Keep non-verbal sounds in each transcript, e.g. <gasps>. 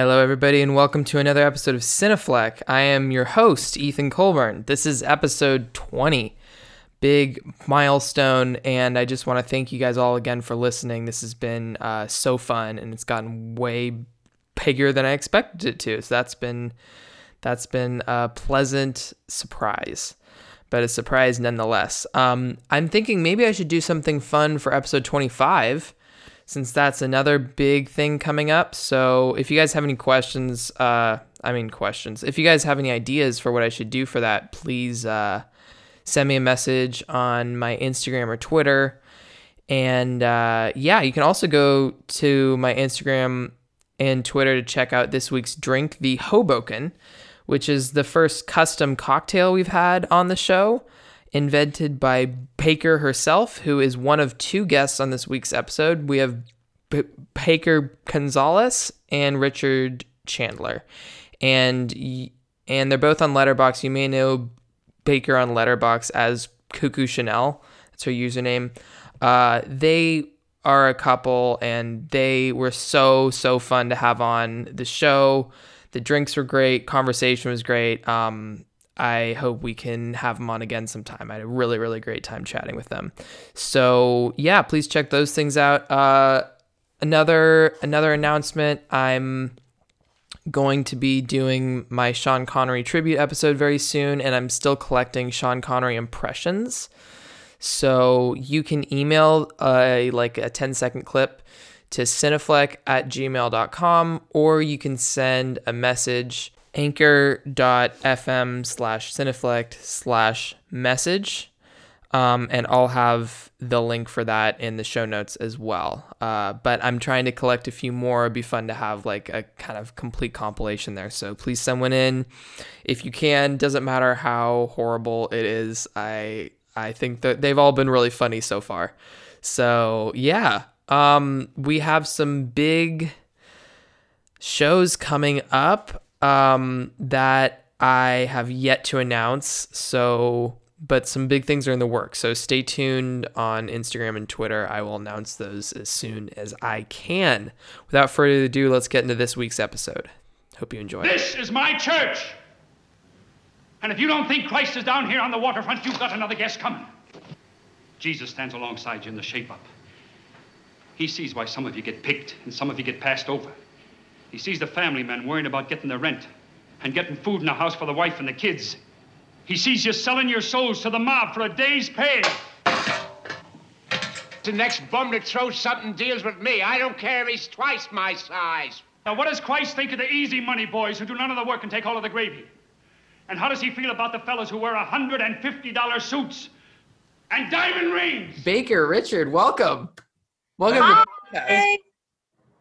Hello, everybody, and welcome to another episode of Cinefleck. I am your host, Ethan Colburn. This is episode 20. Big milestone, and I just want to thank you guys all again for listening. This has been uh, so fun, and it's gotten way bigger than I expected it to. So that's been that's been a pleasant surprise, but a surprise nonetheless. Um, I'm thinking maybe I should do something fun for episode 25 since that's another big thing coming up. So if you guys have any questions, uh, I mean questions, if you guys have any ideas for what I should do for that, please uh, send me a message on my Instagram or Twitter. And uh, yeah, you can also go to my Instagram and Twitter to check out this week's drink, the Hoboken, which is the first custom cocktail we've had on the show invented by Baker herself, who is one of two guests on this week's episode. We have B- Baker Gonzalez and Richard Chandler, and and they're both on Letterboxd. You may know Baker on Letterboxd as Cuckoo Chanel. That's her username. Uh, they are a couple, and they were so so fun to have on the show. The drinks were great. Conversation was great. Um, I hope we can have them on again sometime. I had a really, really great time chatting with them. So yeah, please check those things out. Uh, another another announcement. I'm going to be doing my Sean Connery tribute episode very soon, and I'm still collecting Sean Connery impressions. So you can email a like a 10 second clip to cinefleck at gmail.com or you can send a message anchor.fm slash cinefleck slash message. Um, and i'll have the link for that in the show notes as well. Uh, but i'm trying to collect a few more. It'd be fun to have like a kind of complete compilation there. So please send one in. If you can doesn't matter how horrible it is. I i think that they've all been really funny so far. So yeah. Um, we have some big shows coming up um, that I have yet to announce. So, but some big things are in the works. So stay tuned on Instagram and Twitter. I will announce those as soon as I can. Without further ado, let's get into this week's episode. Hope you enjoy. This is my church. And if you don't think Christ is down here on the waterfront, you've got another guest coming. Jesus stands alongside you in the shape up. He sees why some of you get picked and some of you get passed over. He sees the family men worrying about getting the rent and getting food in the house for the wife and the kids. He sees you selling your souls to the mob for a day's pay. The next bum that throws something deals with me. I don't care if he's twice my size. Now, what does Christ think of the easy money boys who do none of the work and take all of the gravy? And how does he feel about the fellas who wear $150 suits and diamond rings? Baker, Richard, welcome. Welcome to the podcast.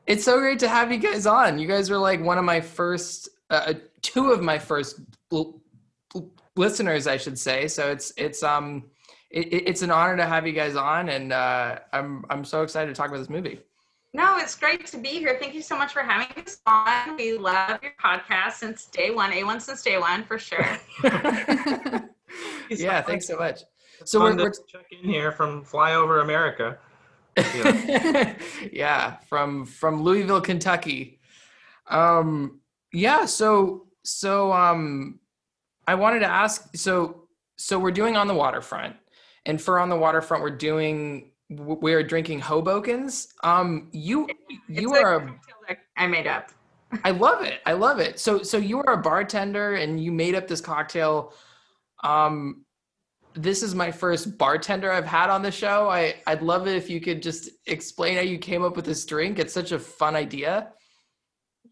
It's so great to have you guys on. You guys are like one of my first, uh, two of my first l- l- listeners, I should say. So it's it's um it, it's an honor to have you guys on, and uh, I'm I'm so excited to talk about this movie. No, it's great to be here. Thank you so much for having us on. We love your podcast since day one, A1 since day one for sure. <laughs> <laughs> yeah, thanks so much. So So we're, we're to check in here from Flyover America. Yeah. <laughs> yeah, from from Louisville, Kentucky. Um, yeah, so so um, I wanted to ask. So so we're doing on the waterfront, and for on the waterfront, we're doing we are drinking Hobokens. Um, you you It's are a I made up. I love it. I love it. So so you are a bartender and you made up this cocktail. Um this is my first bartender I've had on the show. I I'd love it if you could just explain how you came up with this drink. It's such a fun idea.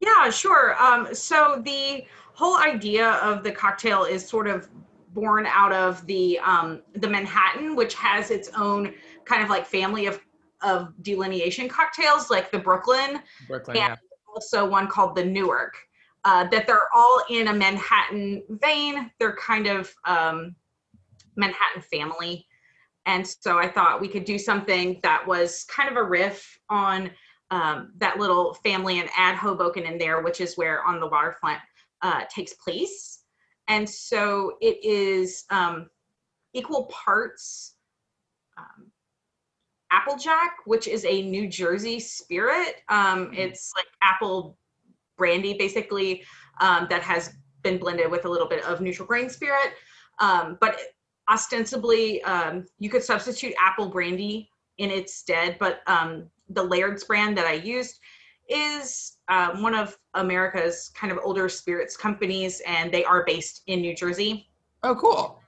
Yeah, sure. Um, so the whole idea of the cocktail is sort of born out of the um, the Manhattan, which has its own kind of like family of of delineation cocktails, like the Brooklyn, Brooklyn, and also one called the Newark. Uh, that they're all in a Manhattan vein. They're kind of um, Manhattan family. And so I thought we could do something that was kind of a riff on um, that little family and add Hoboken in there, which is where on the waterfront uh, takes place. And so it is um, equal parts um, Applejack, which is a New Jersey spirit. Um, it's like apple brandy, basically, um, that has been blended with a little bit of neutral grain spirit. Um, but ostensibly, um, you could substitute apple brandy in its stead. But um, the Laird's brand that I used is um, one of America's kind of older spirits companies, and they are based in New Jersey. Oh, cool.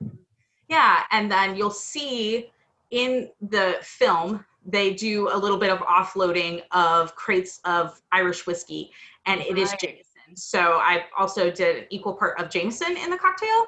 Yeah, and then you'll see in the film they do a little bit of offloading of crates of Irish whiskey, and it is Right. Jameson. So I also did an equal part of Jameson in the cocktail.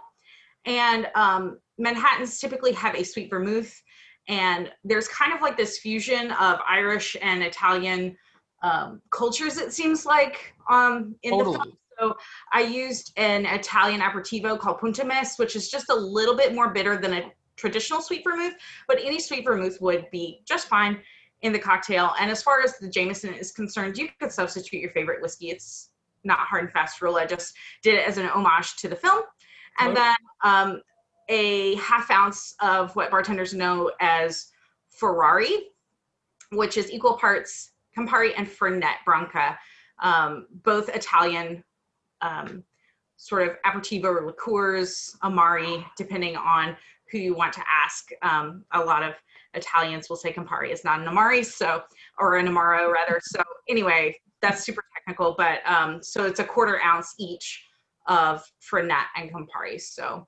And um, Manhattans typically have a sweet vermouth, and there's kind of like this fusion of Irish and Italian um, cultures. It seems like um, in the film. So I used an Italian aperitivo called Punta Mess, which is just a little bit more bitter than a traditional sweet vermouth, but any sweet vermouth would be just fine in the cocktail. And as far as the Jameson is concerned, you could substitute your favorite whiskey. It's not hard and fast rule. I just did it as an homage to the film. And then um, a half ounce of what bartenders know as Ferrari, which is equal parts Campari and Fernet Branca, um, both Italian um, sort of aperitivo liqueurs, Amari, depending on who you want to ask. Um, a lot of Italians will say Campari is not an Amari, so or an Amaro rather. So anyway, that's super technical, but um, so it's a quarter ounce each of Fernet and Campari. So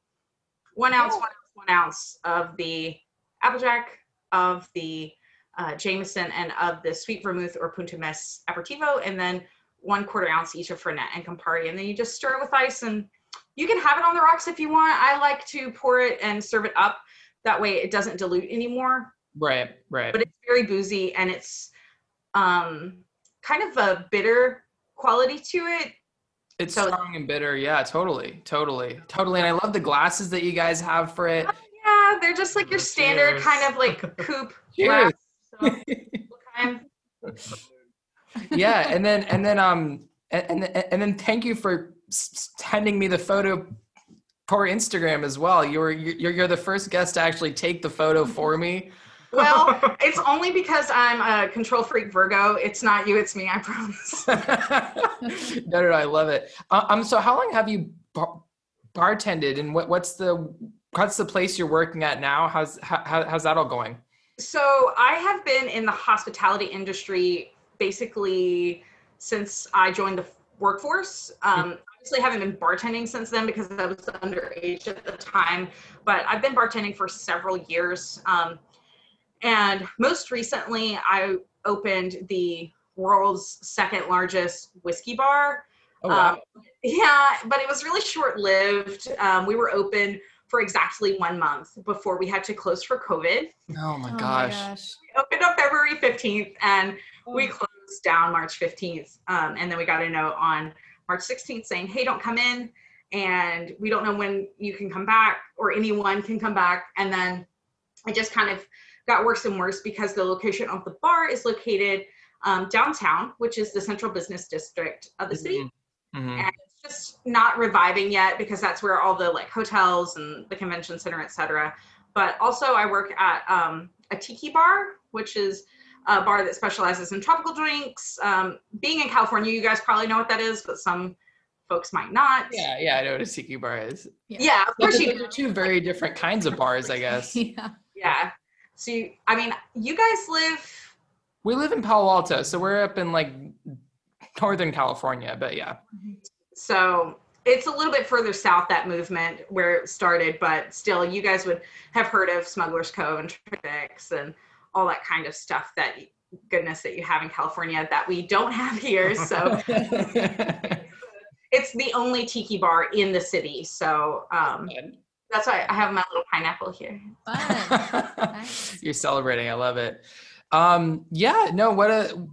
one ounce, one ounce, one ounce of the Applejack, of the uh, Jameson, and of the sweet vermouth or Punta Mess aperitivo, and then one quarter ounce each of Fernet and Campari, and then you just stir it with ice, and you can have it on the rocks if you want. I like to pour it and serve it up. That way, it doesn't dilute anymore. Right, right. But it's very boozy, and it's um, kind of a bitter quality to it. It's so- strong and bitter. Yeah, totally, totally, totally. And I love the glasses that you guys have for it. Yeah, they're just like your standard Cheers. kind of like coupe <laughs> Cheers. glass. So, <laughs> yeah, and then and then um and and, and then thank you for sending me the photo for Instagram as well. You were you're you're the first guest to actually take the photo for me. Well, <laughs> it's only because I'm a control freak Virgo. It's not you, it's me. I promise. <laughs> no, no, no, I love it. Uh, um, so how long have you bar- bartended, and what what's the what's the place you're working at now? How's how, how- how's that all going? So I have been in the hospitality industry basically since I joined the workforce. Um, obviously, I haven't been bartending since then because I was underage at the time, but I've been bartending for several years. Um, and most recently, I opened the world's second largest whiskey bar. Oh wow. Um, yeah, but it was really short lived. Um, we were open for exactly one month before we had to close for COVID oh my Oh gosh. We opened up February 15th and we Oh. closed down March 15th. Um, and then we got a note on March 16th saying, hey, don't come in. And we don't know when you can come back or anyone can come back. And then I just kind of got worse and worse because the location of the bar is located um, downtown, which is the central business district of the city Mhm. and it's just not reviving yet because that's where all the like hotels and the convention center et cetera but also i work at um, a tiki bar which is a bar that specializes in tropical drinks um, being in california you guys probably know what that is but some folks might not Yeah, yeah, I know what a tiki bar is. yeah of But course you those are two very different kinds of bars, I guess. <laughs> Yeah. yeah so you, i mean you guys live We live in Palo Alto, so we're up in like Northern California, but yeah. So it's a little bit further south that movement where it started, but still, you guys would have heard of Smuggler's Cove and Tricks and all that kind of stuff. That goodness that you have in California that we don't have here. So <laughs> it's the only tiki bar in the city. So um, that's why I have my little pineapple here. Fun. <laughs> Nice. You're celebrating. I love it. Um, yeah, no, what a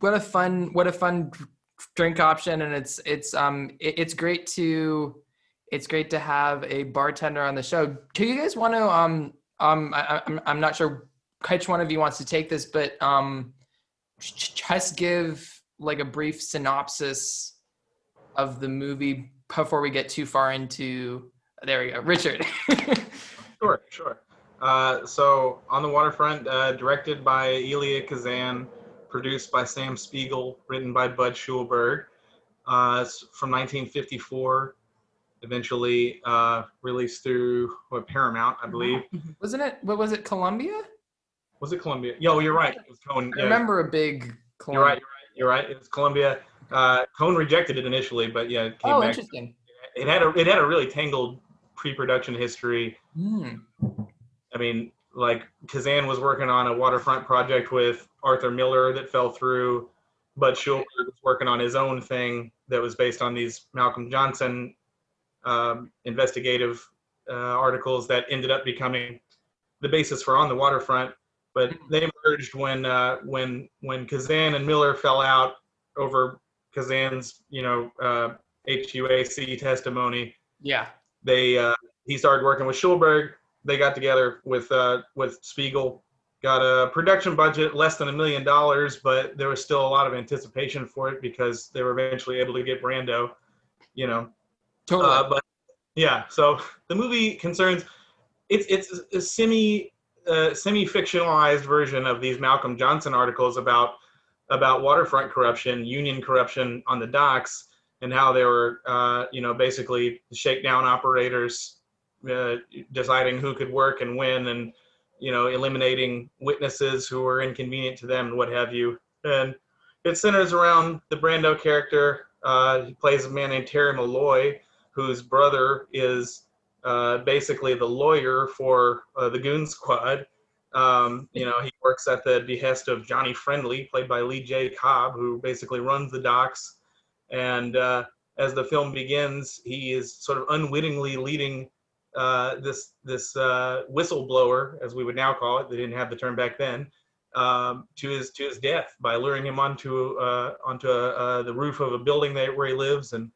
what a fun what a fun drink option, and it's it's um it, it's great to it's great to have a bartender on the show. Do you guys want to um um I, I'm I'm not sure which one of you wants to take this, but um just give like a brief synopsis of the movie before we get too far into there we go, Richard. <laughs> Sure, sure. Uh, so on the waterfront, uh, directed by Elia Kazan, produced by Sam Spiegel, written by Bud Schulberg. Uh, it's from 1954, eventually uh, released through what, Paramount, I believe. Wasn't it? What was it? Columbia? Was it Columbia? Yo, you're right. It was Cohn. I yeah. remember a big. You're right. You're right. You're right. It was Columbia. Uh, Cohn rejected it initially, but yeah, it came Oh, back. interesting. It had a it had a really tangled pre-production history. Hmm. I mean, like Kazan was working on a waterfront project with Arthur Miller that fell through. Bud Schulberg was working on his own thing that was based on these Malcolm Johnson um, investigative uh, articles that ended up becoming the basis for On the Waterfront. But they merged when uh, when when Kazan and Miller fell out over Kazan's you know uh, HUAC testimony Yeah. They uh, he started working with Schulberg. They got together with uh, with Spiegel, got a production budget less than a million dollars, but there was still a lot of anticipation for it because they were eventually able to get Brando, you know. Totally. Uh, but yeah, so <laughs> the movie concerns it's it's a semi uh, semi fictionalized version of these Malcolm Johnson articles about about waterfront corruption, union corruption on the docks, and how they were uh, you know basically shakedown operators uh, deciding who could work and when, and you know eliminating witnesses who were inconvenient to them and what have you. And it centers around the Brando character. Uh, he plays a man named Terry Malloy, whose brother is uh, basically the lawyer for uh, the Goon Squad. Um, you know, he works at the behest of Johnny Friendly, played by Lee J. Cobb, who basically runs the docks. And uh, as the film begins, he is sort of unwittingly leading uh, this this uh, whistleblower, as we would now call it. They didn't have the term back then. Um, to his to his death by luring him onto uh, onto uh, the roof of a building that, where he lives and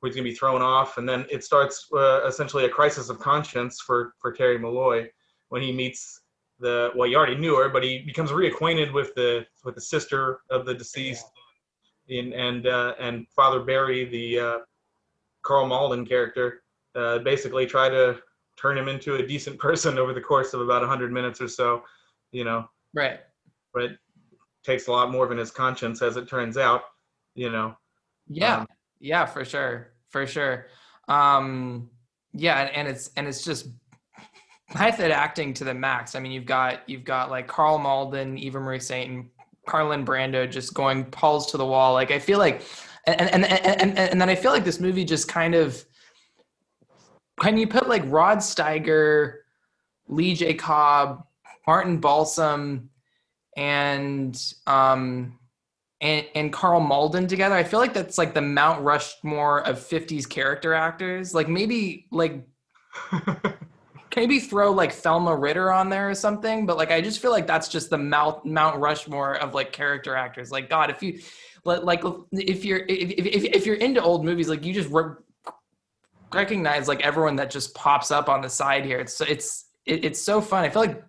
where he's going to be thrown off. And then it starts uh, essentially a crisis of conscience for for Terry Malloy when he meets the well, he already knew her, but he becomes reacquainted with the with the sister of the deceased, and and uh, and Father Barry, the uh, Karl Malden character, uh, basically try to turn him into a decent <laughs> person over the course of about hundred minutes or so, you know. Right. But takes a lot more than his conscience, as it turns out, you know. Yeah. Um, yeah, for sure. For sure. Um yeah, and, and it's and it's just <laughs> method acting to the max. I mean, you've got you've got like Karl Malden, Eva Marie Saint, Marlon Brando just going pulls to the wall. Like I feel like and and, and and and then I feel like this movie just kind of can you put like Rod Steiger, Lee J. Cobb, Martin Balsam, and um and and Karl Malden together. I feel like that's like the Mount Rushmore of 50s character actors. Like maybe like <laughs> maybe throw like Thelma Ritter on there or something, but like I just feel like that's just the Mount Mount Rushmore of like character actors. Like God, if you like like if you're if if, if you're into old movies, like you just re- recognize like everyone that just pops up on the side here. It's it's it, it's so fun. I feel like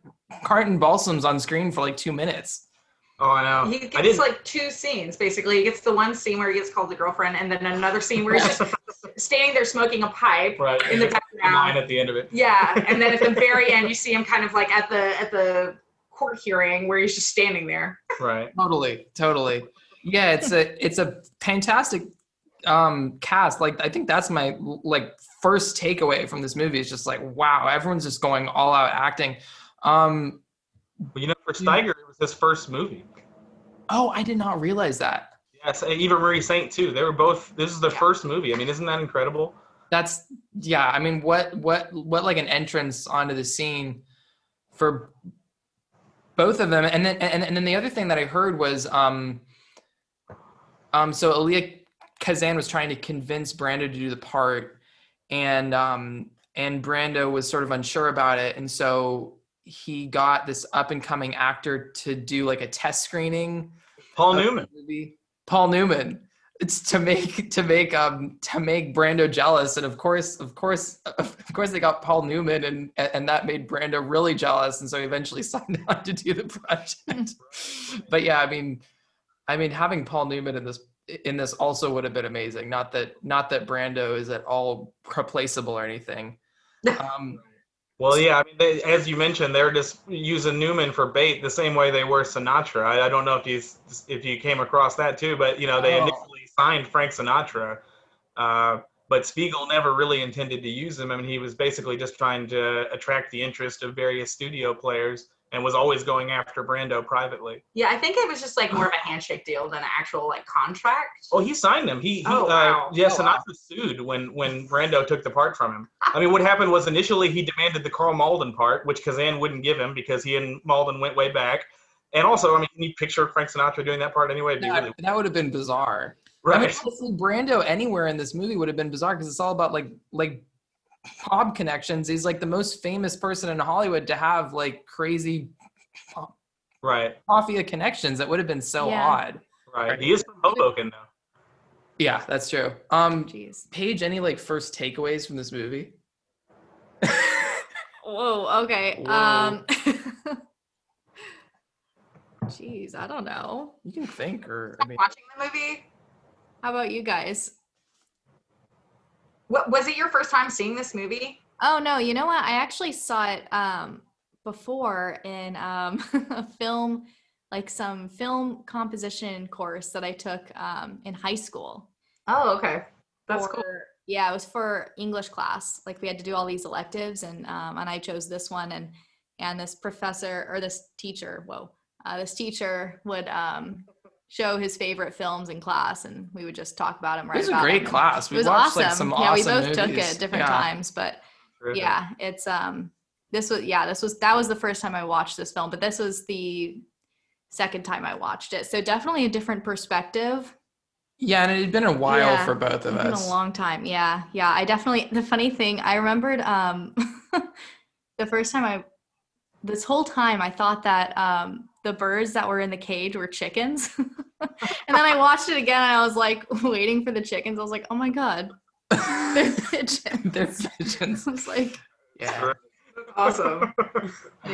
Martin Balsam's on screen for like two minutes. Oh, I know. He I gets didn't. like two scenes basically. He gets the one scene where he gets called the girlfriend, and then another scene where he's just <laughs> standing there smoking a pipe right. in the Line background. at the end of it. Yeah, and then at the very <laughs> end, you see him kind of like at the at the court hearing where he's just standing there. Right. Totally, totally. Yeah, it's a it's a fantastic um cast. Like I think that's my like first takeaway from this movie is just like wow, everyone's just going all out acting. Um But you know, for Steiger, it was his first movie. oh, I did not realize that. Yes, and Eva Marie Saint too. They were both. This is their first movie. I mean, isn't that incredible? That's yeah, I mean what what what like an entrance onto the scene for both of them. And then and, and then the other thing that I heard was um um so Elia Kazan was trying to convince Brando to do the part and um and Brando was sort of unsure about it and so he got this up and coming actor to do like a test screening Paul Newman. movie. Paul Newman. It's to make to make um to make Brando jealous, and of course, of course, of course, they got Paul Newman, and and that made Brando really jealous, and so he eventually <laughs> signed on to do the project. <laughs> but yeah, I mean, I mean, having Paul Newman in this in this also would have been amazing. Not that not that Brando is at all replaceable or anything. <laughs> Um, Well, yeah, I mean, they, as you mentioned, they're just using Newman for bait the same way they were Sinatra. I, I don't know if you if you came across that too, but you know, they Oh. initially signed Frank Sinatra, uh, but Spiegel never really intended to use him. I mean, he was basically just trying to attract the interest of various studio players and was always going after Brando privately. Yeah, I think it was just like more of a handshake deal than an actual like contract. Oh, he signed him. He, he Oh, uh, wow. yeah, Oh, Sinatra sued when when Brando took the part from him. I mean, what happened was initially he demanded the Karl Malden part, which Kazan wouldn't give him because he and Malden went way back. And also, I mean, can you picture Frank Sinatra doing that part anyway? It'd that, really that would have been bizarre. I mean, right. honestly, Brando anywhere in this movie would have been bizarre because it's all about like like mob connections. He's like the most famous person in Hollywood to have like crazy Right, mafia connections. That would have been so Yeah. odd. right. He is from Hoboken, though. Yeah, that's true. Um, Jeez. Paige, any like first takeaways from this movie? <laughs> Whoa. Okay. Whoa. Um. <laughs> Jeez, I don't know. You can think, or I mean, Watching the movie, How about you guys? What was it your first time seeing this movie? Oh no, you know what? I actually saw it um before in um <laughs> a film like some film composition course that I took um in high school. Oh, okay, that's for, cool. Yeah, it was for English class. Like we had to do all these electives and um and I chose this one and and this professor or this teacher, whoa. Uh, this teacher would um show his favorite films in class and we would just talk about them right it was a great great 'em. And class. It was watched awesome. like some yeah, awesome we both took it at different Yeah. times, but yeah it's um this was yeah this was that was the first time i watched this film but this was the second time i watched it so definitely a different perspective Yeah, and it had been a while Yeah, for both of it's been us. a long time yeah yeah i definitely the funny thing i remembered um <laughs> the first time i this whole time i thought that um the birds that were in the cage were chickens <laughs> and then i watched it again and i was like <laughs> waiting for the chickens i was like oh my god <laughs> they're pigeons They're pigeons. i was like Yeah, Awesome.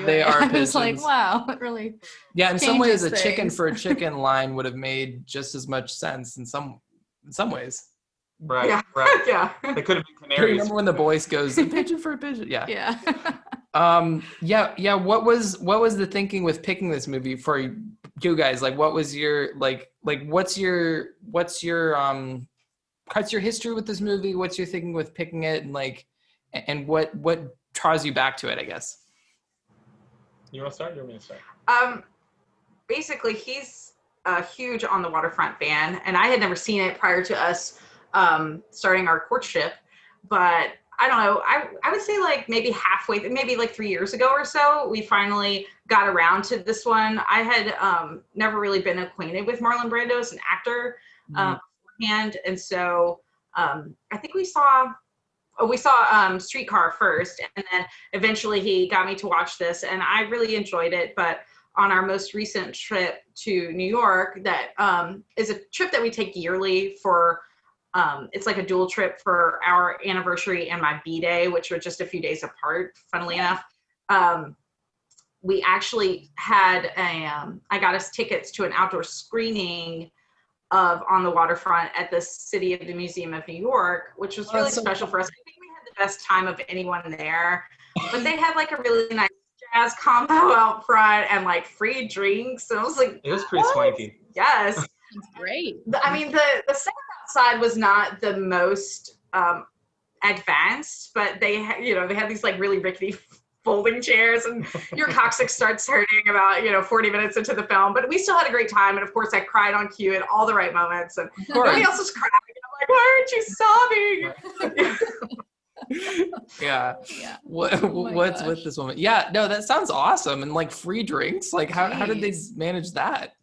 they are I pigeons. was like, wow, it really. Yeah, in some ways, a chicken for a chicken line would have made just as much sense in some in some ways. Right, Yeah. right. yeah. They could have been Do you canaries. remember when the voice goes a pigeon for a pigeon? Yeah. Yeah. Um. Yeah. Yeah. What was what was the thinking with picking this movie for you guys? Like, what was your like like what's your what's your um what's your history with this movie? What's your thinking with picking it and like and what what draws you back to it? I guess. You want to start? You want me to start? Um, basically, he's a huge on the waterfront fan, and I had never seen it prior to us um, starting our courtship. But I don't know. I I would say like maybe halfway, maybe like three years ago or so, we finally got around to this one. I had um, never really been acquainted with Marlon Brando as an actor um, beforehand, and so um, I think we saw. Oh, we saw um, Streetcar first, and then eventually he got me to watch this, and I really enjoyed it. But on our most recent trip to New York, that um, is a trip that we take yearly for. Um, it's like a dual trip for our anniversary and my B day, which were just a few days apart. Funnily enough, um, we actually had a. Um, I got us tickets to an outdoor screening of On the Waterfront at the City of the Museum of New York, which was Oh, really that's so special for us. I think we had the best time of anyone there. But they had like a really nice jazz combo <laughs> out front and like free drinks. And I was like, It was pretty What? swanky. yes. It's great. I mean, the the setup outside was not the most um, advanced, but they ha- you know they had these like really rickety folding chairs, and <laughs> your coccyx starts hurting about you know 40 minutes into the film. But we still had a great time, and of course I cried on cue at all the right moments, and Of everybody else was crying. And I'm like, why aren't you sobbing? <laughs> yeah. Yeah. What Oh what's gosh. with this woman? Yeah. No, that sounds awesome. And like free drinks. Like how how did they manage that?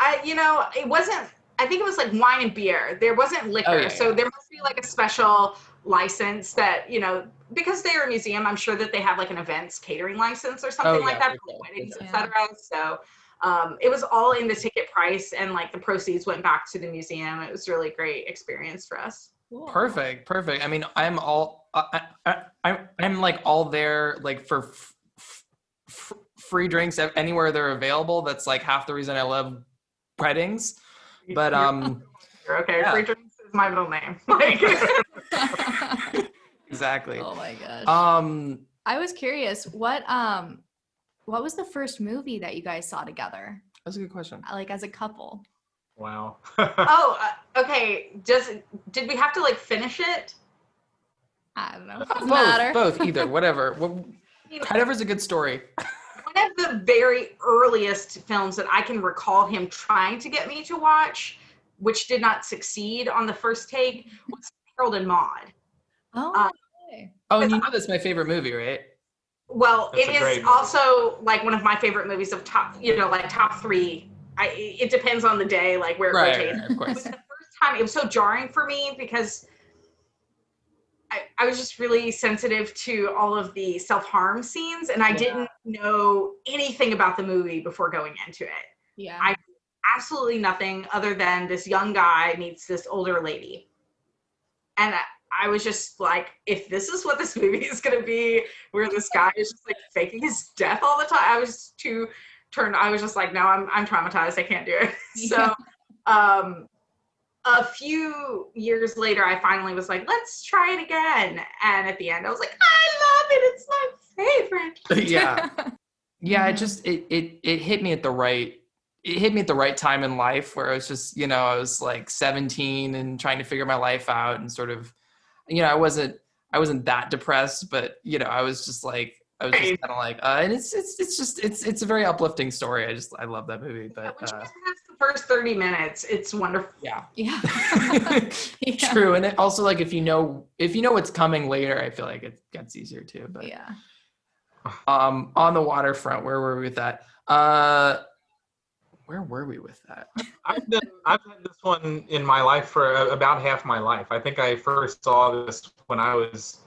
I, you know, it wasn't. I think it was like wine and beer. There wasn't liquor, Oh, yeah, so yeah. there must be like a special license that you know because they're a museum. I'm sure that they have like an events catering license or something like Oh, yeah, that for for sure, weddings, for etc. So um, it was all in the ticket price, and like the proceeds went back to the museum. It was a really great experience for us. Perfect. Perfect. I mean, I'm all I, I, I I'm like all there like for f- f- f- free drinks anywhere they're available. That's like half the reason I love weddings. But um You're Okay, Yeah. free drinks is my middle name. <laughs> Like, <laughs> exactly. oh my gosh. Um, I was curious, what um what was the first movie that you guys saw together? that's a good question. Like as a couple? Wow. <laughs> oh, uh, okay. Just did we have to like finish it? I don't know. both, Doesn't matter. both, either, whatever. What- Whatever's a good story. One of the very earliest films that I can recall him trying to get me to watch, which did not succeed on the first take, was Harold and Maude. Oh, Uh, okay. Oh, and you know that's my favorite movie, right? Well, That's it a great is movie. also like one of my favorite movies of top, you know, like top three. I it depends on the day, like where it Right, rotates. right, of It was course. the first time it was so jarring for me because I, I was just really sensitive to all of the self-harm scenes and I Yeah. didn't know anything about the movie before going into it. Yeah. I- Absolutely nothing other than this young guy meets this older lady. And I, I was just like, if this is what this <laughs> movie is gonna be, where this guy is just like faking his death all the time, I was too turned. I was just like, no, I'm I'm traumatized. I can't do it. <laughs> so, um, a few years later, I finally was like, let's try it again. And at the end, I was like, I love it. It's my favorite. <laughs> yeah. Yeah, it Mhm. just it it it hit me at the right it hit me at the right time in life where I was just, you know, I was like 17 and trying to figure my life out and sort of you know, I wasn't I wasn't that depressed, but you know, I was just like I was just kind of like uh and it's it's it's just it's it's a very uplifting story. I just I love that movie, but uh the first 30 minutes. It's wonderful. yeah. yeah. <laughs> yeah. True. And it also like if you know if you know what's coming later, I feel like it gets easier too. But Yeah. um on the waterfront, where were we with that? Uh where were we with that? I've been I've had this one in my life for about half my life. I think I first saw this when I was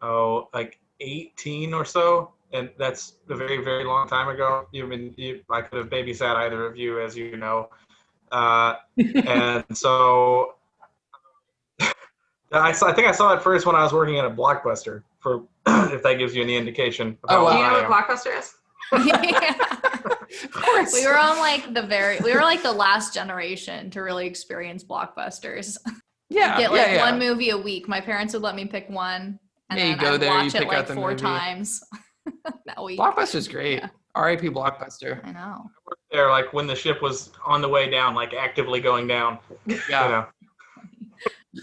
oh like 18 or so, and that's a very very long time ago. You've been you, I could have babysat either of you, as you know, uh, <laughs> and so <laughs> I saw, I think I saw it first when I was working at a blockbuster. For <clears throat> if that gives you any indication. Oh, about wow. Do you know I what. Blockbuster is? <laughs> of course. we were on like the very we were like the last generation to really experience blockbusters. yeah, Get like yeah, yeah. one movie a week. My parents would let me pick one and Yeah, you then go I'd there, you watch pick it out like the four movie. times <laughs> that week. Blockbuster's great. Yeah. R.I.P. Blockbuster. I know. there like when the ship was on the way down, like actively going down. You Yeah,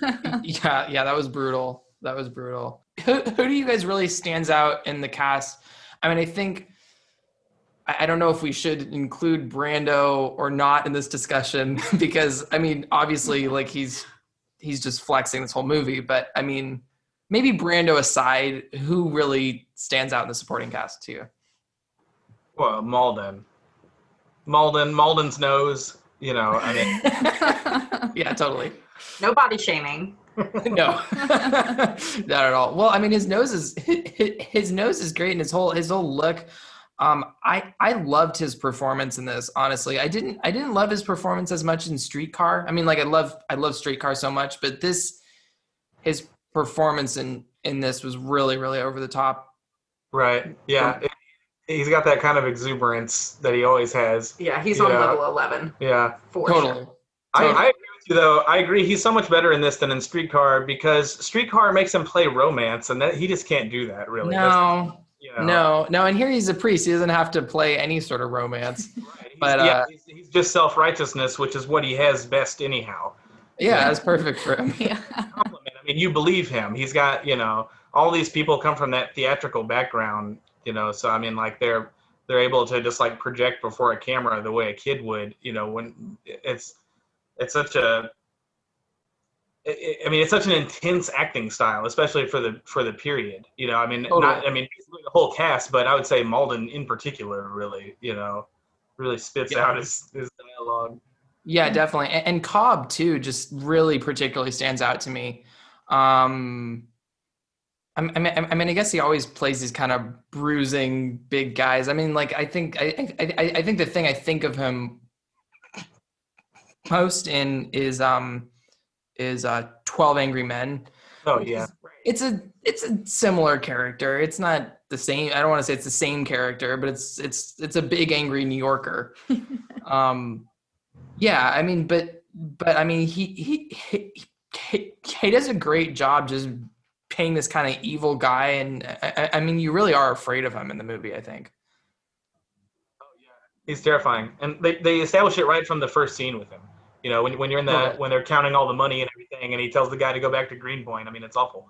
know. <laughs> yeah, yeah. That was brutal. That was brutal. Who, who do you guys really stands out in the cast? I mean, I think I I don't know if we should include Brando or not in this discussion <laughs> because I mean, obviously, like he's he's just flexing this whole movie. But I mean, maybe Brando aside, who really stands out in the supporting cast to you? Well, Malden. Malden, Malden's nose. You know, I mean, <laughs> yeah, totally. No body shaming. <laughs> no, <laughs> not at all. Well, I mean, his nose is his nose is great, and his whole his whole look. Um, I I loved his performance in this. Honestly, I didn't I didn't love his performance as much in Streetcar. I mean, like I love I love Streetcar so much, but this his performance in in this was really really over the top. right? Yeah, it- he's got that kind of exuberance that he always has. Yeah, he's on Yeah. level 11 Yeah, for Totally. sure. I, Totally. I agree with you though. I agree. He's so much better in this than in Streetcar because Streetcar makes him play romance, and that he just can't do that really. No, you know, no, no. And here he's a priest. He doesn't have to play any sort of romance. <laughs> right. He's, but, yeah, uh, he's, he's just self righteousness, which is what he has best anyhow. Yeah, that's perfect for him. <laughs> yeah. I mean, you believe him. He's got, you know, all these people come from that theatrical background, you know. So I mean, like they're they're able to just like project before a camera the way a kid would, you know. When it's it's such a I mean, it's such an intense acting style, especially for the for the period. You know, I mean, Totally. not I mean the whole cast, but I would say Malden in particular, really, you know, really spits Yeah. out his, his dialogue. Yeah, definitely. And, and Cobb too, just really particularly stands out to me. Um, I I mean, I mean, I guess he always plays these kind of bruising big guys. I mean, like I think, I, I, I- I think the thing I think of him most in is um is uh Twelve Angry Men. Oh yeah, It's a it's a similar character. It's not the same. I don't want to say it's the same character, but it's it's it's a big angry New Yorker. <laughs> um, yeah, I mean, but but I mean, he he he he, he does a great job just playing this kind of evil guy, and I, I- I mean, you really are afraid of him in the movie. I think. He's terrifying, and they, they establish it right from the first scene with him. You know, when, when you're in the Totally. when they're counting all the money and everything, and he tells the guy to go back to Greenpoint. I mean, it's awful.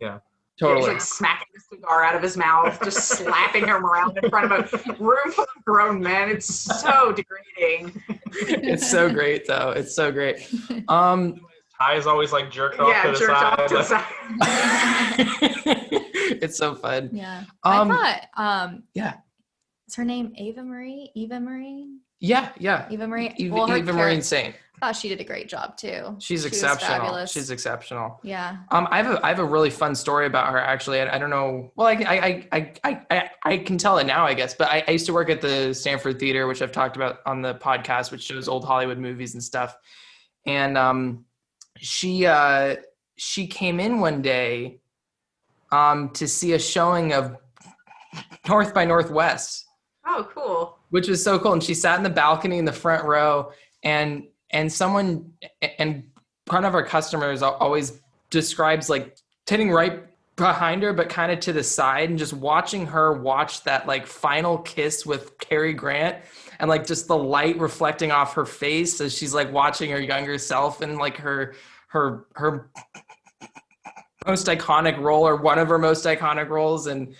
Yeah. He's Totally. like smacking the cigar out of his mouth, just <laughs> slapping him around in front of a room full of grown men. It's so degrading. <laughs> it's so great, though. It's so great. Um, Tie is always like jerked off Yeah, to the jerked side. off to the side. <laughs> it's so fun. Yeah. Um, I thought um yeah. Is her name Ava Marie? Eva Marie? Yeah, yeah. Eva Marie. Eva, well, her Eva char- Marine Saint. I thought she did a great job too. She's She was exceptional. fabulous. She's exceptional. yeah. Um, I have a I have a really fun story about her. Actually, I, I don't know. Well, I, I I I I I can tell it now, I guess. But I, I used to work at the Stanford Theater, which I've talked about on the podcast, which shows old Hollywood movies and stuff. And um, she uh she came in one day, um, to see a showing of North by Northwest Oh, cool. which was so cool. And she sat in the balcony in the front row, and and someone and one of our customers always describes like sitting right behind her, but kind of to the side, and just watching her watch that like final kiss with Cary Grant, and like just the light reflecting off her face as she's like watching her younger self and like her her her most iconic role or one of her most iconic roles and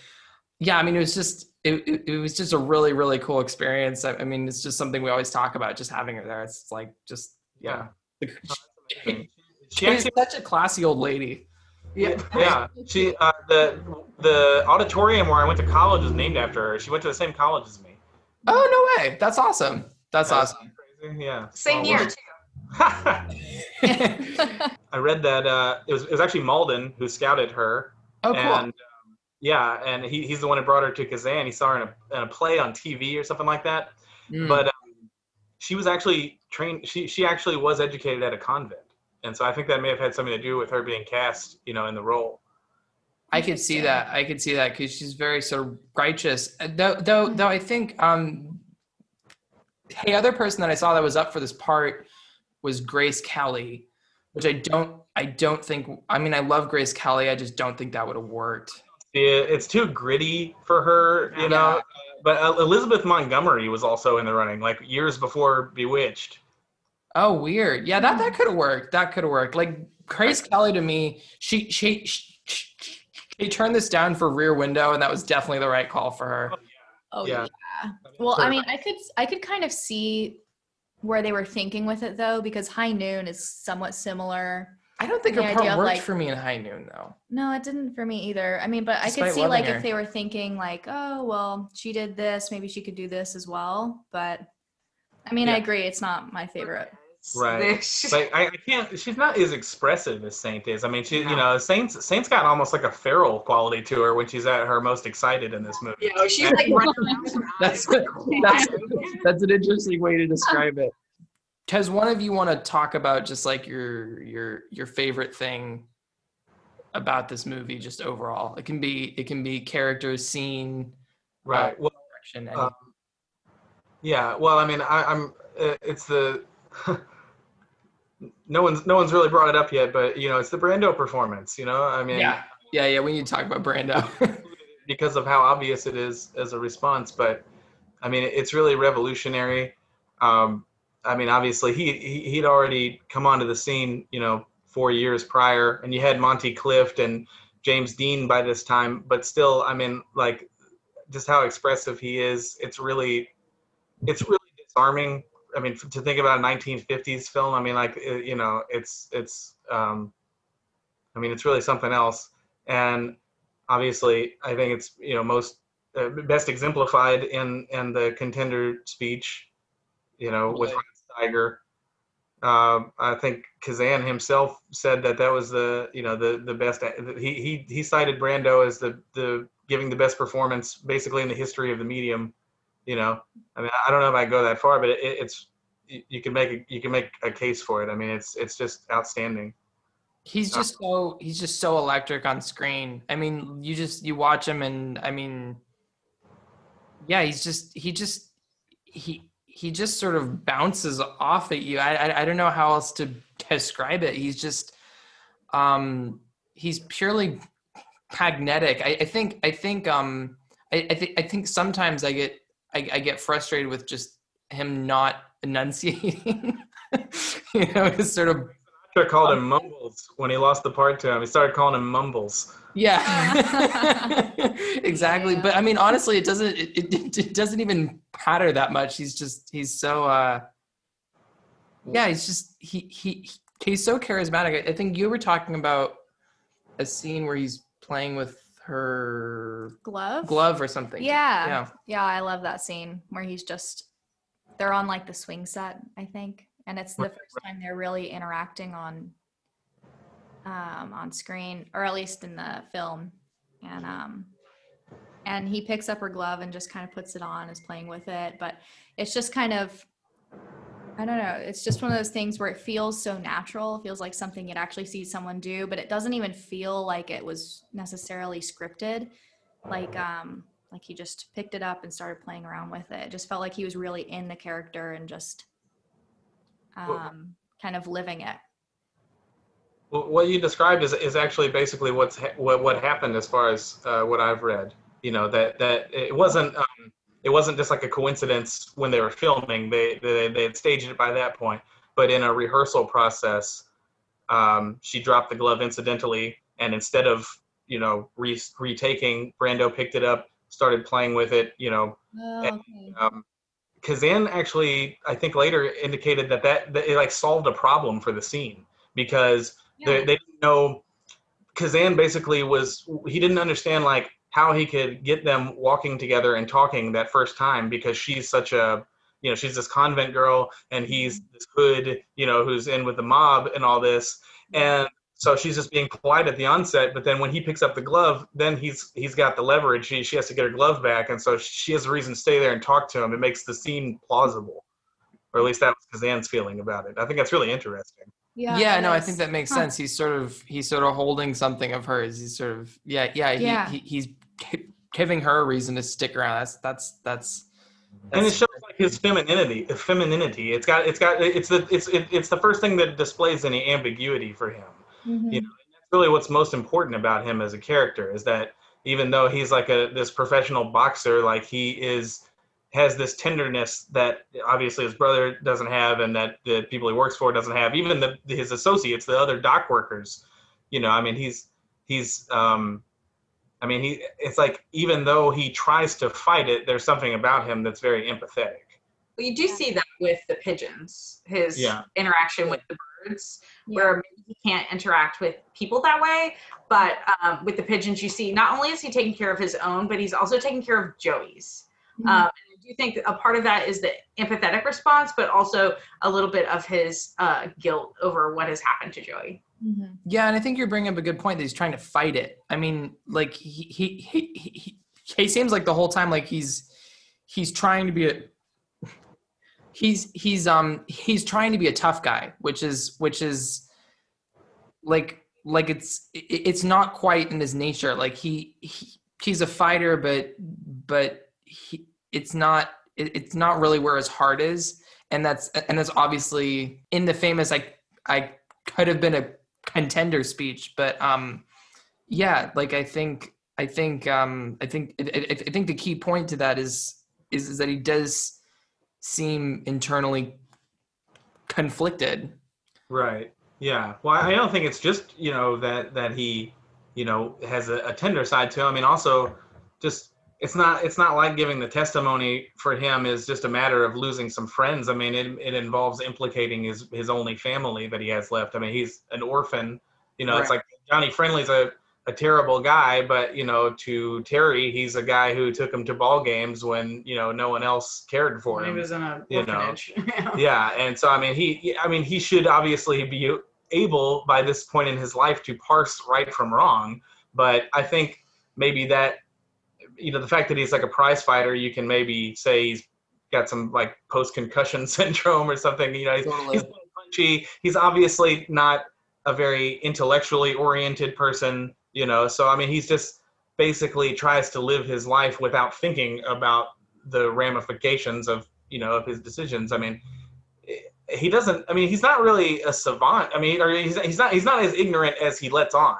yeah i mean it was just it, it, it was just a really really cool experience I, I mean it's just something we always talk about just having her there it's like just yeah She she's actually, such a classy old lady Yeah. yeah. She uh, the the auditorium where I went to college is named after her. She went to the same college as me. Oh no way that's awesome that's Yeah. awesome Crazy. Yeah. Same year, too. <laughs> I read that uh, it was it was actually Malden who scouted her. oh cool And um, yeah, and he, he's the one who brought her to Kazan. He saw her in a, in a play on TV or something like that. Mm. But um, she was actually trained. She she actually was educated at a convent, and so I think that may have had something to do with her being cast, you know, in the role. I could see that. I could see that because she's very sort of righteous. Uh, Though, though, though, I think um, the other person that I saw that was up for this part was Grace Kelly, which I don't. I don't think. I mean, I love Grace Kelly. I just don't think that would have worked. Yeah, it's too gritty for her, you know. But uh, Elizabeth Montgomery was also in the running, like years before Bewitched. Oh, weird. Yeah, that that could have worked. That could have worked. Like Grace Kelly to me, she she. she she turned this down for Rear Window, and that was definitely the right call for her. Oh Yeah. Oh, yeah. Well, I mean, I could I could kind of see where they were thinking with it though, because High Noon is somewhat similar. I don't think her The part idea worked like- for me in High Noon, though. No, it didn't for me either. I mean, but I could see like her. if they were thinking like, oh well, she did this, maybe she could do this as well. But I mean, I agree, it's not my favorite. Right. This- <laughs> Like I, I can't. She's not as expressive as Saint is. I mean, she, No. you know, Saint's Saint's got almost like a feral quality to her when she's at her most excited in this movie. You know, she's like running around. <laughs> That's eyes. <laughs> that's that's an interesting way to describe it. Does one of you want to talk about just like your your your favorite thing about this movie, just overall? It can be it can be characters, scene, Right. Well, direction. Any, uh, yeah. Well, I mean, I, I'm. Uh, it's the. No one's no one's really brought it up yet, but you know, it's the Brando performance. You know, I mean, yeah, yeah, yeah. We need to talk about Brando. <laughs> because of how obvious it is as a response. But I mean, it's really revolutionary. Um, I mean, obviously, he, he he'd already come onto the scene, you know, four years prior, and you had Monty Clift and James Dean by this time. But still, I mean, like, just how expressive he is. It's really, it's really disarming. I mean, to think about a 1950s film, I mean, like, uh, you know, it's it's. Um, I mean, it's really something else. And obviously, I think it's you know most uh, best exemplified in in the contender speech. You know, with Right. Steiger. Um, I think Kazan himself said that that was the you know the the best. He he he cited Brando as the the giving the best performance basically in the history of the medium. You know, I mean, I don't know if I go that far, but it, it's you can make a, you can make a case for it. I mean, it's it's just outstanding. he's just so he's just so electric on screen. I mean, you just you watch him and I mean yeah, he's just he just he he just sort of bounces off at you. I, I I don't know how else to describe it. He's just um he's purely magnetic. I, I think I think um I, I think I think sometimes I get I, I get frustrated with just him not enunciating. <laughs> you know, just sort of Sinatra called him Mumbles when he lost the part to him. He started calling him Mumbles. yeah <laughs> exactly but i mean honestly it doesn't it, it, it doesn't even matter that much he's just he's so uh yeah he's just he he he's so charismatic i think you were talking about a scene where he's playing with her Glove? glove or something Yeah. yeah Yeah, I love that scene where he's just they're on like the swing set, I think. And it's the first time they're really interacting on um on screen, or at least in the film. And um and he picks up her glove and just kind of puts it on, is playing with it. But it's just kind of I don't know. It's just one of those things where it feels so natural. It feels like something you'd actually see someone do, but it doesn't even feel like it was necessarily scripted. Like um like he just picked it up and started playing around with it. It just felt like he was really in the character and just um kind of living it. Well, What you described is, is actually basically what's ha- what, what happened as far as uh, what I've read. You know that that it wasn't um, it wasn't just like a coincidence when they were filming. They they they had staged it by that point, but in a rehearsal process, um, she dropped the glove incidentally, and instead of you know re- retaking, Brando picked it up, started playing with it. You know, Oh, And, um, Kazan actually, I think later indicated that, that that it like solved a problem for the scene because they, they didn't know. Kazan basically was he didn't understand like how he could get them walking together and talking that first time because she's such a you know she's this convent girl and he's mm-hmm. this hood you know who's in with the mob and all this. And so she's just being polite at the onset but then when he picks up the glove then he's he's got the leverage. She, she has to get her glove back. And so she has a reason to stay there and talk to him. It makes the scene plausible. Or at least that was kazan's feeling about it. I think that's really interesting Yeah. yeah it no i think that makes Huh. sense he's sort of he's sort of holding something of hers he's sort of yeah yeah, he, Yeah. He, he's giving her a reason to stick around that's that's that's, and it shows like his femininity femininity it's got it's got it's the it's it, it's the first thing that displays any ambiguity for him Mhm. you know and that's really what's most important about him as a character is that even though he's like a this professional boxer like he is has this tenderness that obviously his brother doesn't have and that the people he works for doesn't have even the his associates the other dock workers you know i mean he's he's um i mean he it's like even though he tries to fight it there's something about him that's very empathetic Well, you do see that with the pigeons, his Yeah. interaction with the birds, Yeah. where he can't interact with people that way. But um, with the pigeons, you see not only is he taking care of his own, but he's also taking care of Joey's. Mhm. Um, and I do think a part of that is the empathetic response, but also a little bit of his uh, guilt over what has happened to Joey. Mhm. Yeah, and I think you're bringing up a good point that he's trying to fight it. I mean, like he he he he, he, he seems like the whole time like he's he's trying to be a he's he's um he's trying to be a tough guy, which is which is like like it's it's not quite in his nature. Like he, he he's a fighter, but but he it's not it, it's not really where his heart is, and that's and that's obviously in the famous I I could have been a contender speech, but um yeah, like I think I think um I think I, I think the key point to that is is, is that he does seem internally conflicted. Right. Yeah. Well, I don't think it's just you know that that he you know has a, a tender side to him. I mean, also just it's not it's not like giving the testimony for him is just a matter of losing some friends. I mean, it it involves implicating his his only family that he has left. I mean, he's an orphan. You know, it's like Johnny Friendly's a a terrible guy, but you know, to Terry, he's a guy who took him to ball games when you know no one else cared for him He was in a you know. <laughs> yeah and so i mean he i mean he should obviously be able by this point in his life to parse right from wrong but i think maybe that you know the fact that he's like a prize fighter you can maybe say he's got some like post concussion <laughs> syndrome or something you know he's, Totally. he's punchy he's obviously not a very intellectually oriented person you know so i mean he's just basically tries to live his life without thinking about the ramifications of you know, of his decisions. I mean, he doesn't. I mean, he's not really a savant. I mean, or he's he's not he's not as ignorant as he lets on,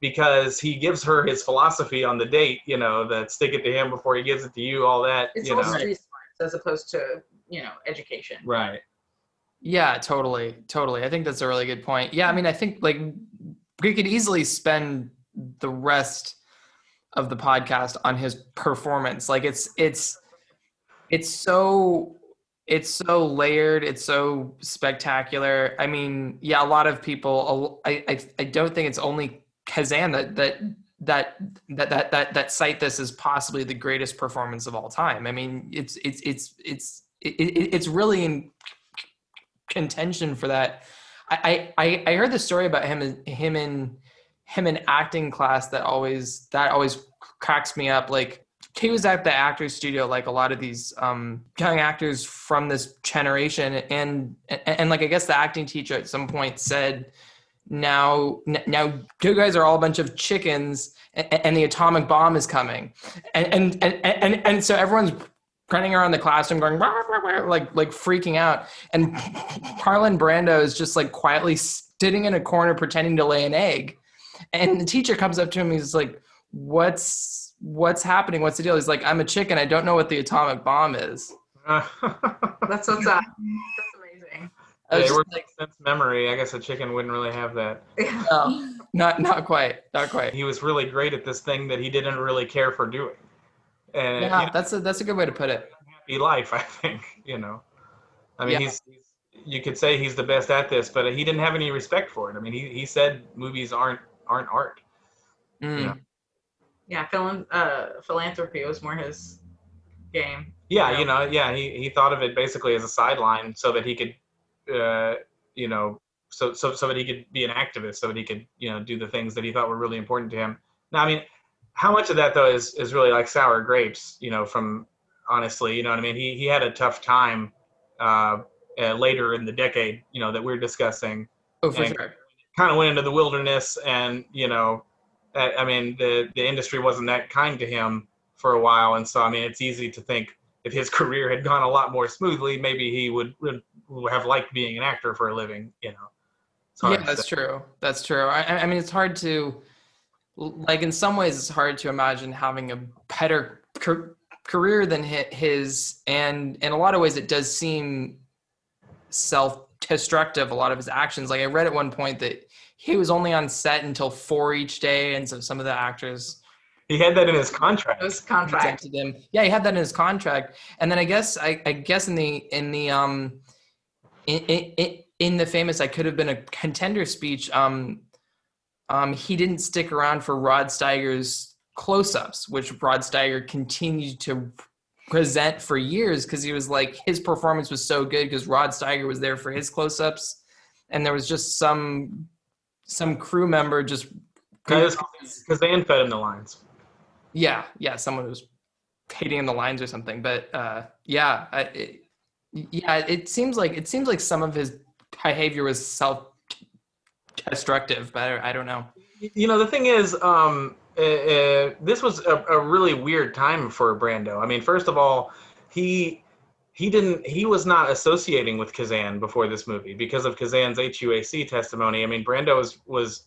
because he gives her his philosophy on the date. You know, that stick it to him before he gives it to you. All that. It's you all know. street smarts as opposed to you know education. Right. Yeah, totally, totally. I think that's a really good point. Yeah, I mean, I think like we could easily spend the rest of the podcast on his performance. Like it's it's it's so it's so layered. It's so spectacular. I mean, yeah, a lot of people. I I, I don't think it's only Kazan that that that that that that that cite this as possibly the greatest performance of all time. I mean, it's it's it's it's it, it, it's really in contention for that. I, I I heard the story about him and him in him in acting class that always that always cracks me up. Like he was at the actors studio like a lot of these um, young actors from this generation and, and and like I guess the acting teacher at some point said now now you guys are all a bunch of chickens and, and the atomic bomb is coming. And and and and, and so everyone's running around the classroom going "Wah, wah, wah," like like freaking out. And Marlon Brando is just like quietly sitting in a corner pretending to lay an egg. And the teacher comes up to him he's like what's what's happening? What's the deal? He's like i'm a chicken. I don't know what the atomic bomb is. <laughs> That's what's up. That's amazing. I was Yeah, just like, sense memory. I guess a chicken wouldn't really have that. <laughs> no, <laughs> not not quite not quite He was really great at this thing that he didn't really care for doing. And yeah you know, that's a that's a good way to put it <laughs> happy life, I think. You know, I mean, Yeah. he's, he's you could say he's the best at this, but he didn't have any respect for it. I mean, he, he said movies aren't aren't art. Mm. Yeah. Yeah, philan- uh, philanthropy was more his game. Yeah, Yeah. you know, yeah, he, he thought of it basically as a sideline so that he could, uh, you know, so, so so that he could be an activist, so that he could, you know, do the things that he thought were really important to him. Now, I mean, how much of that though is is really like sour grapes, you know, from honestly, you know what I mean? He he had a tough time uh, uh, later in the decade, you know, that we're discussing. oh for sure Kind of went into the wilderness, and you know, I I mean, the the industry wasn't that kind to him for a while, and so I mean, it's easy to think if his <laughs> career had gone a lot more smoothly, maybe he would, would have liked being an actor for a living. You know. Yeah that's say. true that's true I, I mean it's hard to like in some ways it's hard to imagine having a better car- career than his and in a lot of ways it does seem self-destructive a lot of his actions like i read at one point that he was only on set until four each day and so some of the actors He had that in his contract. Was contract. him. Yeah, he had that in his contract. And then I guess I, I guess in the in the um in, in in the famous I could have been a contender speech, um um he didn't stick around for Rod Steiger's close-ups, which Rod Steiger continued to present for years because he was like his performance was so good because Rod Steiger was there for his close-ups and there was just some some crew member just Because they fed him the lines. yeah, yeah, someone was hating in the lines or something. But uh, yeah, I, it, yeah, it seems like it seems like some of his behavior was self-destructive, but I, I don't know. you know the thing is um uh, uh, this was a, a really weird time for brando i mean first of all he he didn't he was not associating with kazan before this movie because of kazan's huac testimony i mean brando was was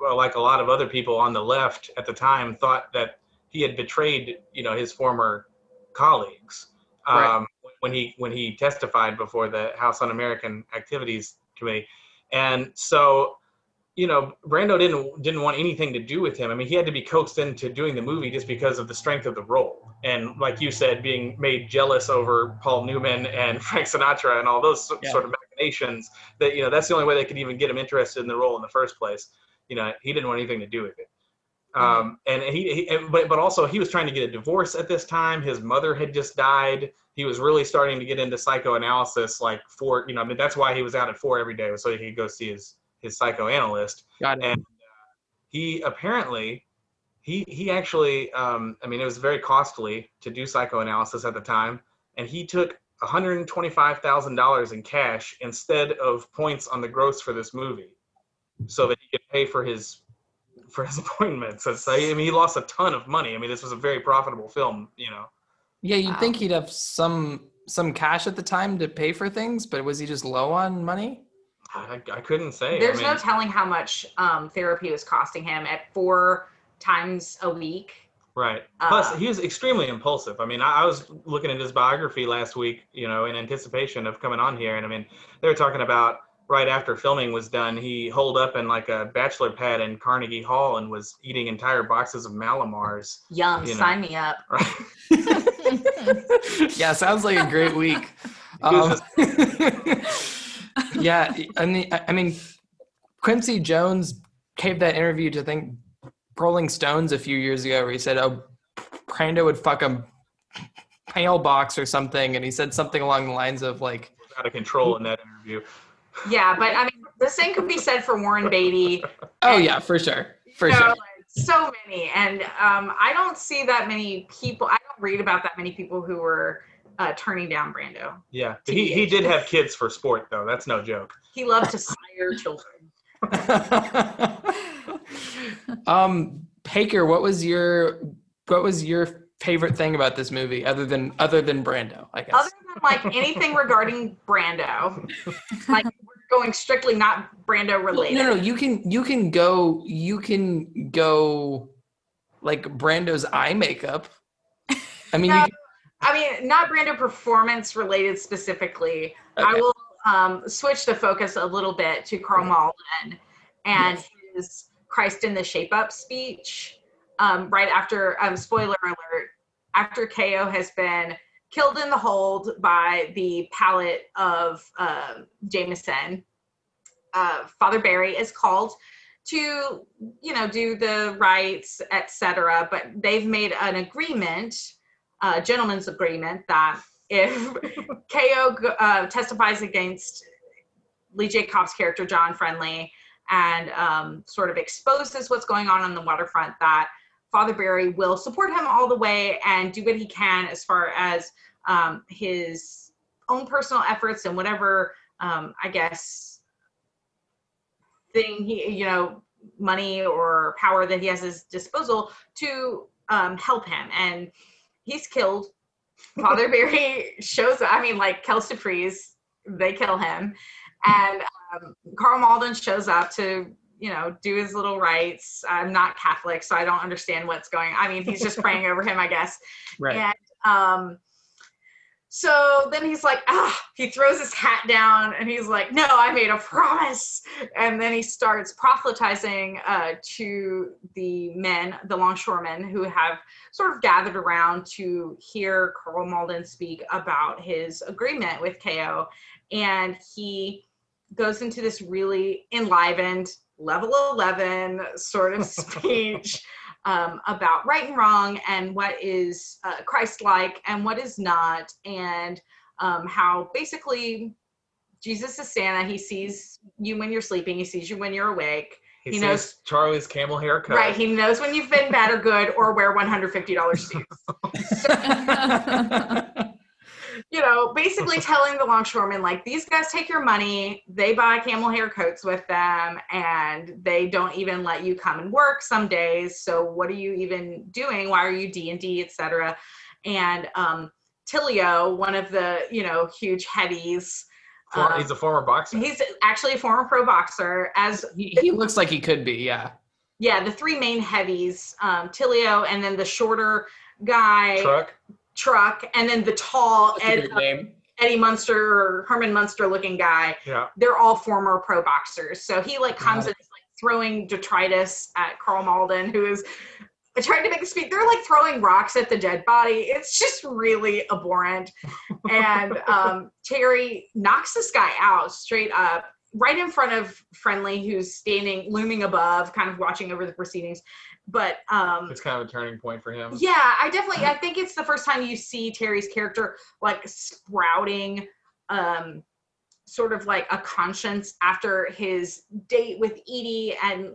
well, like a lot of other people on the left at the time thought that he had betrayed you know his former colleagues um, Right. When he when he testified before the house un-american activities committee and so you know, Brando didn't didn't want anything to do with him. I mean, he had to be coaxed into doing the movie just because of the strength of the role, and like you said, being made jealous over Paul Newman and <laughs> Frank Sinatra and all those Yeah. sort of machinations. That you know, that's the only way they could even get him interested in the role in the first place. You know, he didn't want anything to do with it. Um, and he, he but but also he was trying to get a divorce at this time. His mother had just died. He was really starting to get into psychoanalysis, like four. You know, I mean, that's why he was out at four every day, so he could go see his his psychoanalyst Got it. and uh, he apparently he he actually um, i mean it was very costly to do psychoanalysis at the time and he took $125000 in cash instead of points on the gross for this movie so that he could pay for his for his <laughs> appointments It's- i mean he lost a ton of money i mean this was a very profitable film you know Yeah, you'd Wow. think he'd have some some cash at the time to pay for things, but was he just low on money? I, I couldn't say. There's I mean, no telling how much um, therapy was costing him at four times a week. Right. Uh, Plus, he was extremely impulsive. I mean, I, I was looking at his biography last week, you know, in anticipation of coming on here, and I mean, they were talking about right after filming was done, he holed up in like a bachelor pad in Carnegie Hall and was eating entire boxes of Mallomars. Yum, You know. sign me up. <laughs> yeah, sounds like a great week. <laughs> Um, <laughs> yeah, I mean, I I mean, Quincy Jones gave that interview to think Rolling Stones a few years ago, where he said, "Oh, Brando would fuck a mailbox or something," and he said something along the lines of like, out of control in that interview. Yeah, but I mean, the same could be said for Warren Beatty. "Oh yeah, for sure, for you know, sure." like, so many, and um, I don't see that many people. I don't read about that many people who were uh, turning down Brando. Yeah. He, he did have kids for sport, though. That's no joke. <laughs> He loved to sire children. <laughs> um, Paker, what was your what was your favorite thing about this movie, other than other than Brando? I guess. Other than like anything regarding Brando, <laughs> like we're going strictly not Brando related. No, no, you can you can go you can go like Brando's eye makeup. I mean, No, you, I mean, not Brando performance related specifically. I will um, switch the focus a little bit to Karl Malden and his Christ in the Shape Up speech. Um, right after, um, spoiler alert, after KO has been killed in the hold by the pallet of uh, Jameson, uh, Father Barry is called to, you know, do the rites, etc. But they've made an agreement uh, gentleman's agreement that if <laughs> KO uh, testifies against Lee J. Cobb's character, John Friendly, and um, sort of exposes what's going on on the waterfront, that Father Barry will support him all the way and do what he can as far as um, his own personal efforts and whatever, um, I guess, thing he, you know, money or power that he has at his disposal to um, help him. And he's killed. <laughs> Father Barry shows up. I mean, like Kelsey Priest, they kill him. And um, Karl Malden shows up to, you know, do his little rites. I'm not Catholic, so I don't understand what's going I mean, he's just <laughs> praying over him, I guess. right. And um, so then he's like, ah, he throws his hat down and he's like, no, I made a promise. And then he starts proselytizing uh, to the men, the longshoremen who have sort of gathered around to hear Karl Malden speak about his agreement with KO. And he goes into this really enlivened level 11 sort of speech <laughs> um, about right and wrong and what is uh, Christ-like and what is not, and um, how basically Jesus is Santa. He sees you when you're sleeping. He sees you when you're awake. He, He sees knows- Charlie's camel haircut. Right. He knows when you've been bad or good or wear $150 suits. <laughs> <laughs> you know, basically <laughs> telling the longshoremen, like, these guys take your money, they buy camel hair coats with them, and they don't even let you come and work some days. So what are you even doing? Why are you D and D, et cetera? And um, Tilio, one of the, you know, huge headies, For- um, he's a former boxer. he's actually a former pro boxer, as he, he looks like he could be. Yeah. yeah, the three main heavies, um, Tilio, and then the shorter guy, Truck. Truck, and then the tall Ed, name. Eddie Munster or Herman Munster looking guy. Yeah. They're all former pro boxers. So he like comes Yeah. and is like throwing detritus at Karl Malden, who is trying to make a speech. They're like throwing rocks at the dead body. It's just really abhorrent. and <laughs> um, Terry knocks this guy out straight up. Right in front of Friendly, who's standing, looming above, kind of watching over the proceedings. But um, It's kind of a turning point for him. yeah, I definitely I think it's the first time you see Terry's character like sprouting um sort of like a conscience after his date with Edie and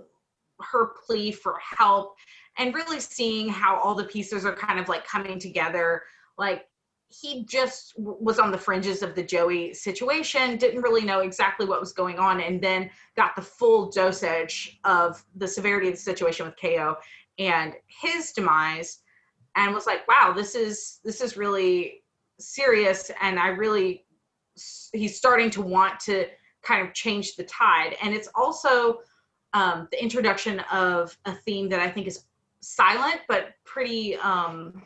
her plea for help and really seeing how all the pieces are kind of like coming together like he just was on the fringes of the Joey situation, didn't really know exactly what was going on, and then got the full dosage of the severity of the situation with KO and his demise, and was like, "Wow, this is this is really serious, and I really he's starting to want to kind of change the tide. And it's also um, the introduction of a theme that I think is silent but pretty um,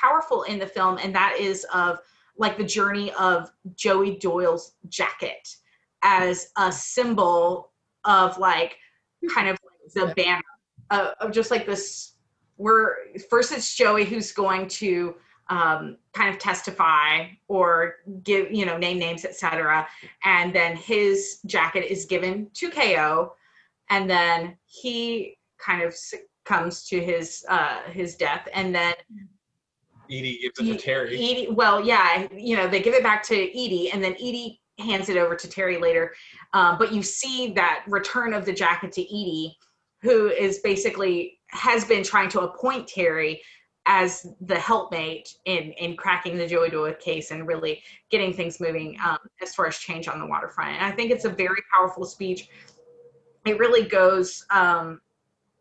powerful in the film, and that is of like the journey of Joey Doyle's jacket as a symbol of like kind of the banner uh, of just like this. We're first it's Joey who's going to um, kind of testify or give you know name names etc and then his jacket is given to ko and then he kind of comes to his uh his death and then Edie gives it to Terry. Edie, well, yeah, you know, they give it back to Edie, and then Edie hands it over to Terry later. Um, but you see that return of the jacket to Edie, who is basically has been trying to appoint Terry as the helpmate in in cracking the Joey Doyle case and really getting things moving um, as far as change on the waterfront. And I think it's a very powerful speech. It really goes. Um,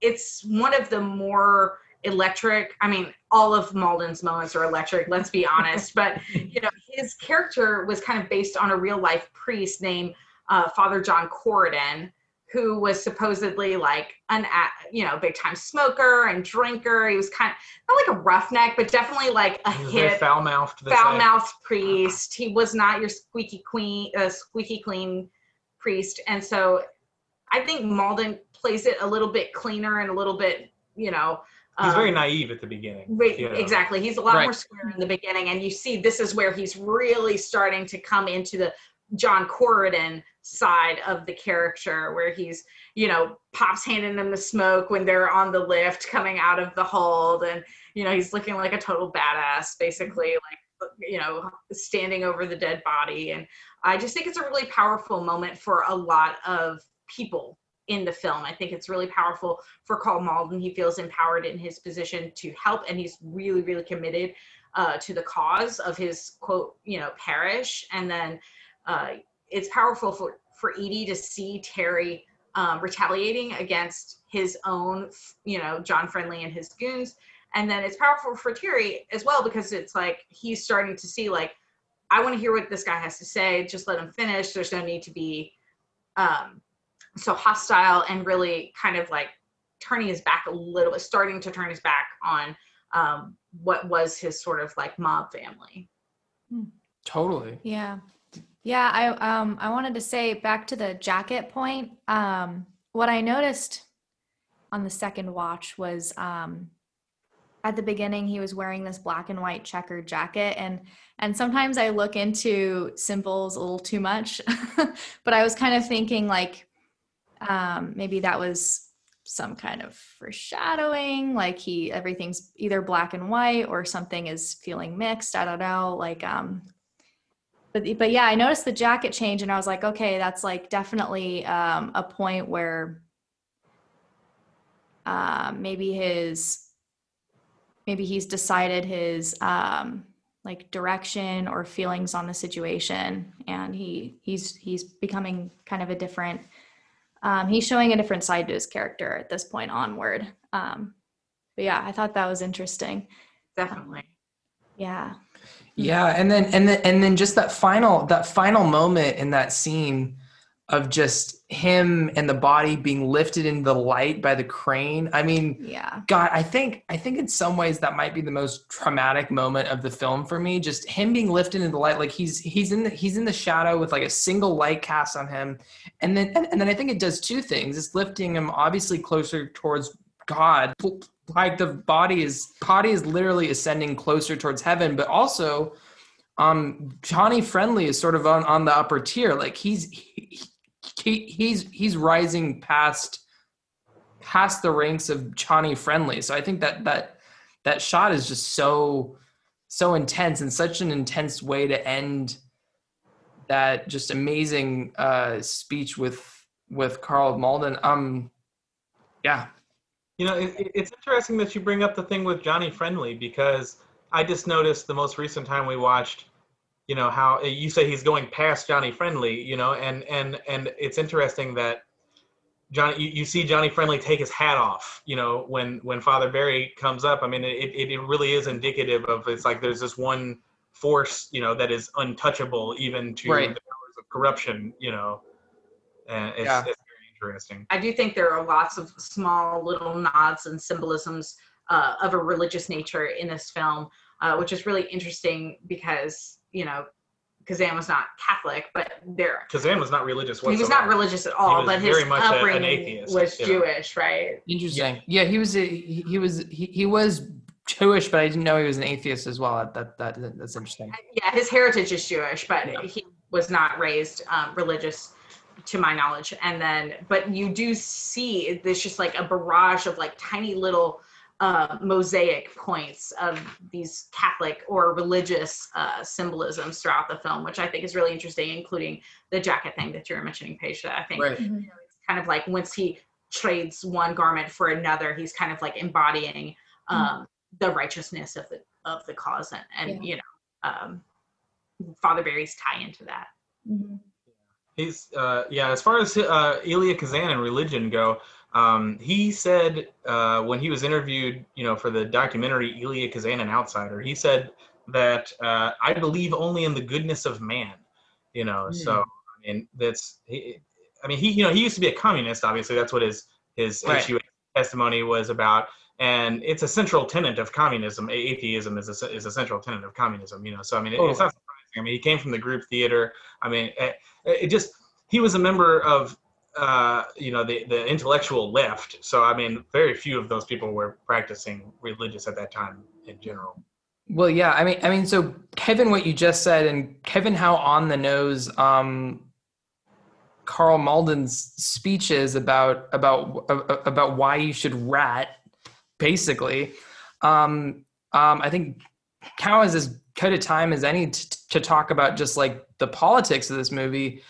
it's one of the more electric. I mean, all of Malden's moments are electric. Let's be honest. but <laughs> you know, his character was kind of based on a real life priest named uh, Father John Corridan who was supposedly like an you know big time smoker and drinker. He was kind of not like a roughneck, but definitely like a hip, foul mouthed, foul mouthed priest. He was not your squeaky queen, uh, squeaky clean priest, and so I think Malden plays it a little bit cleaner and a little bit you know. He's very um, naive at the beginning. Right, you know? Exactly. He's a lot right. more square in the beginning, and you see this is where he's really starting to come into the John Corridan side of the character where he's you know pops handing them the smoke when they're on the lift coming out of the hold and you know he's looking like a total badass basically like you know standing over the dead body and i just think it's a really powerful moment for a lot of people in the film i think it's really powerful for karl malden he feels empowered in his position to help and he's really really committed uh, to the cause of his quote you know parish and then uh, it's powerful for for Edie to see Terry um, retaliating against his own, you know, John Friendly and his goons, and then it's powerful for Terry as well because it's like he's starting to see like, I want to hear what this guy has to say. Just let him finish. There's no need to be um, so hostile and really kind of like turning his back a little bit, starting to turn his back on um, what was his sort of like mob family. Totally. Yeah. Yeah, I um I wanted to say back to the jacket point. Um, what I noticed on the second watch was um, at the beginning he was wearing this black and white checkered jacket and and sometimes I look into symbols a little too much, <laughs> but I was kind of thinking like um, maybe that was some kind of foreshadowing like he everything's either black and white or something is feeling mixed i don't know like um but but yeah, I noticed the jacket change, and I was like, okay, that's like definitely um, a point where uh, maybe his maybe he's decided his um, like direction or feelings on the situation, and he he's he's becoming kind of a different. Um, he's showing a different side to his character at this point onward. Um, but yeah, I thought that was interesting. Definitely. yeah. Yeah, and then and then and then just that final that final moment in that scene of just him and the body being lifted into the light by the crane. I mean, yeah. God, I think I think in some ways that might be the most traumatic moment of the film for me. Just him being lifted into the light, like he's he's in the he's in the shadow with like a single light cast on him, and then and, and then I think it does two things. It's lifting him obviously closer towards God, like the body is body is literally ascending closer towards heaven but also um johnny friendly is sort of on, on the upper tier like he's he, he, he's he's rising past past the ranks of johnny friendly. So i think that that that shot is just so so intense and such an intense way to end that just amazing uh speech with with Karl malden. Um yeah. You know, it, it's interesting that you bring up the thing with Johnny Friendly because I just noticed the most recent time we watched, you know, how you say he's going past Johnny Friendly, you know, and and and it's interesting that Johnny, you, you see Johnny Friendly take his hat off, you know, when when Father Barry comes up. I mean, it, it, it really is indicative of it's like there's this one force, you know, that is untouchable even to Right. the powers of corruption, you know. And it's, Yeah. it's very interesting. I do think there are lots of small little nods and symbolisms uh, of a religious nature in this film, uh, which is really interesting because you know Kazan was not Catholic, but there Kazan was not religious he was not religious at all, but his very much a- an upbringing atheist, was you know. Jewish, right? Interesting. Yeah, he was a, he, he was he, he was Jewish, but I didn't know he was an atheist as well. That that that's interesting. Yeah, his heritage is Jewish, but he was not raised um, religious to my knowledge. And then, but you do see there's just like a barrage of like tiny little uh, mosaic points of these Catholic or religious uh, symbolisms throughout the film, which I think is really interesting, including the jacket thing that you were mentioning, Paige. That I think Right. you know, it's kind of like once he trades one garment for another, he's kind of like embodying um, the righteousness of the of the cause, and, and you know, um, Father Barry's tie into that. He's uh, yeah. As far as uh, Elia Kazan and religion go, um, he said uh, when he was interviewed, you know, for the documentary Elia Kazan, an outsider, he said that uh, I believe only in the goodness of man. You know, so I mean that's he, I mean he you know he used to be a communist. Obviously, that's what his his Right. HUAC testimony was about. And it's a central tenet of communism. A- Atheism is a, is a central tenet of communism. You know, so I mean, it, it's not surprising. I mean, he came from the group theater. I mean, it, it just he was a member of uh, you know the the intellectual left. So I mean, very few of those people were practicing religious at that time in general. Well, yeah. I mean, I mean, so Kevin, what you just said, and Kevin, how on the nose, um, Karl Malden's speeches about about about why you should rat, basically. Um, um, I think Cow has as good a time as any t- to talk about just like the politics of this movie.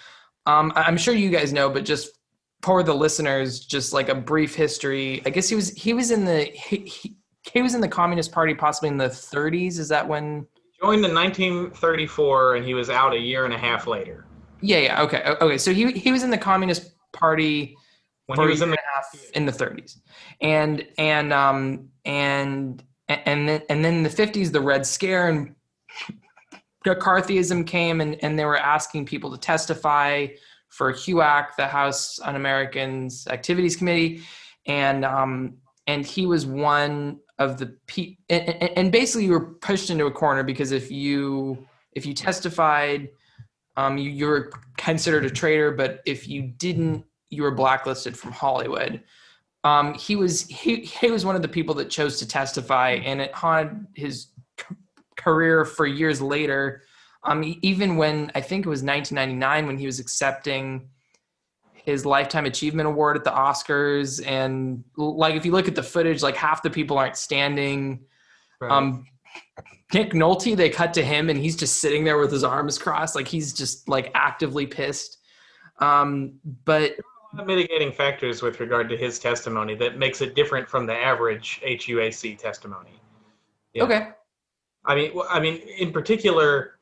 Um, I'm sure you guys know, but just for the listeners, just like a brief history. I guess he was he was in the he, he, he was in the Communist Party possibly in the 30s. Is that when? Joined in 1934, and he was out a year and a half later. Yeah, yeah. Okay, okay. So he he was in the Communist Party When he a was year in the half in the 30s, and and um and and then and then in the 50s the Red Scare and <laughs> McCarthyism came and and they were asking people to testify for HUAC, the House Un-Americans Activities Committee, and um and he was one of the pe- and, and- basically you were pushed into a corner because if you if you testified um, you, you were considered a traitor, but if you didn't, you were blacklisted from Hollywood. Um, he was he, he was one of the people that chose to testify, and it haunted his career for years later. Um, even when I think it was 1999 when he was accepting his lifetime achievement award at the Oscars, and like if you look at the footage, like half the people aren't standing. Um, Nick Nolte, they cut to him and he's just sitting there with his arms crossed, like he's just like actively pissed. Um, but lot of mitigating factors with regard to his testimony that makes it different from the average HUAC testimony. Yeah. okay, I mean, I mean, in particular,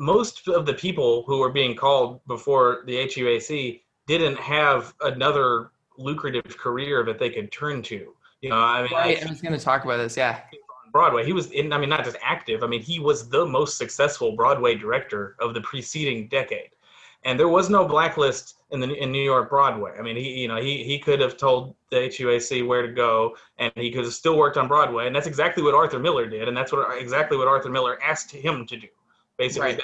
most of the people who were being called before the HUAC didn't have another lucrative career that they could turn to. You know, I mean, right. I- I was going to talk about this. Yeah, on Broadway, he was in. I mean, not just active. I mean, he was the most successful Broadway director of the preceding decade, and there was no blacklist in the in New York Broadway. I mean, he you know he he could have told the HUAC where to go, and he could have still worked on Broadway, and that's exactly what Arthur Miller did, and that's what exactly what Arthur Miller asked him to do, basically. Right.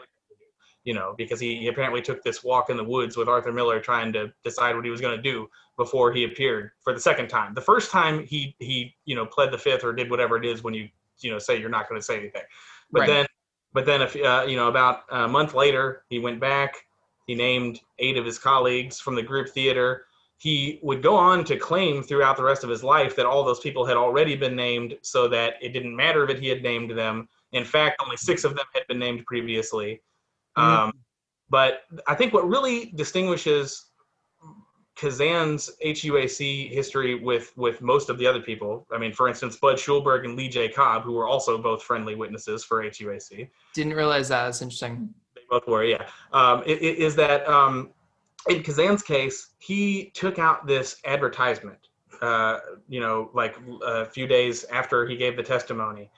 You know, because he, he apparently took this walk in the woods with Arthur Miller trying to decide what he was going to do before he appeared for the second time. The first time he he you know pled the fifth or did whatever it is when you you know say you're not going to say anything. But Right. then but then if uh, you know about a month later he went back. He named eight of his colleagues from the group theater. He would go on to claim throughout the rest of his life that all those people had already been named, so that it didn't matter that he had named them. In fact, only six of them had been named previously. Um, but I think what really distinguishes Kazan's HUAC history with with most of the other people. I mean, for instance, Bud Schulberg and Lee J. Cobb, who were also both friendly witnesses for HUAC. didn't realize that. That's interesting. They both were, yeah. Um, i- i- is that um, in Kazan's case, he took out this advertisement, uh, you know, like a few days after he gave the testimony,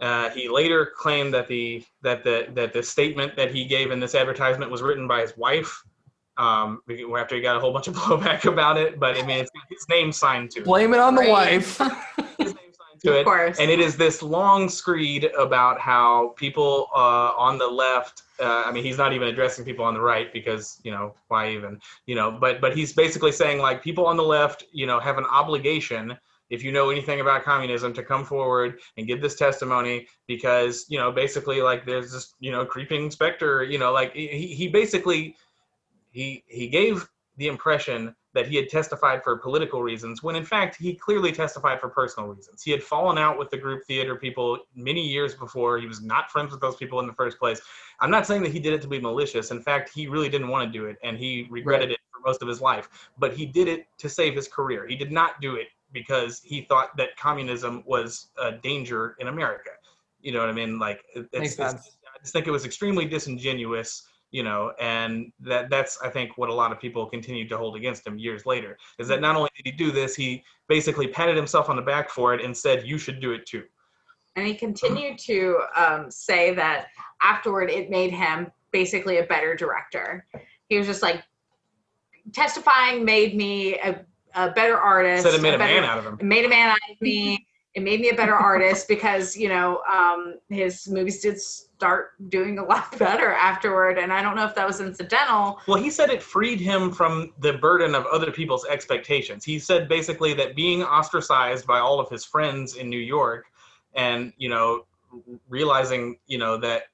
Uh, he later claimed that the that the that the statement that he gave in this advertisement was written by his wife. Um, after he got a whole bunch of <laughs> blowback about it, but I mean, it's got his name signed to it. Blame it on the Right. wife. to <laughs> Of it. course. And it is this long screed about how people uh, on the left. Uh, I mean, he's not even addressing people on the right because you know why even you know. But but he's basically saying like people on the left, you know, have an obligation if you know anything about communism to come forward and give this testimony because you know basically like there's this you know creeping specter you know like he, he basically he he gave the impression that he had testified for political reasons when in fact he clearly testified for personal reasons. He had fallen out with the group theater people many years before. He was not friends with those people in the first place. I'm not saying that he did it to be malicious. In fact he really didn't want to do it and he regretted it for most of his life. But he did it to save his career. He did not do it because he thought that communism was a danger in america you know what i mean like it- Makes it's, it's. I just think it was extremely disingenuous, you know, and that that's I think what a lot of people continued to hold against him years later is that not only did he do this, he basically patted himself on the back for it and said you should do it too. And he continued to um, say that afterward it made him basically a better director. He was just like, testifying made me a, a better artist. Said it made a better- man out of him. It made a man out of me. It made me a better artist <laughs> because you know um, his movies did start doing a lot <laughs> better afterward. And I don't know if that was incidental. Well, he said it freed him from the burden of other people's expectations. He said basically that being ostracized by all of his friends in New York, and you know, realizing you know that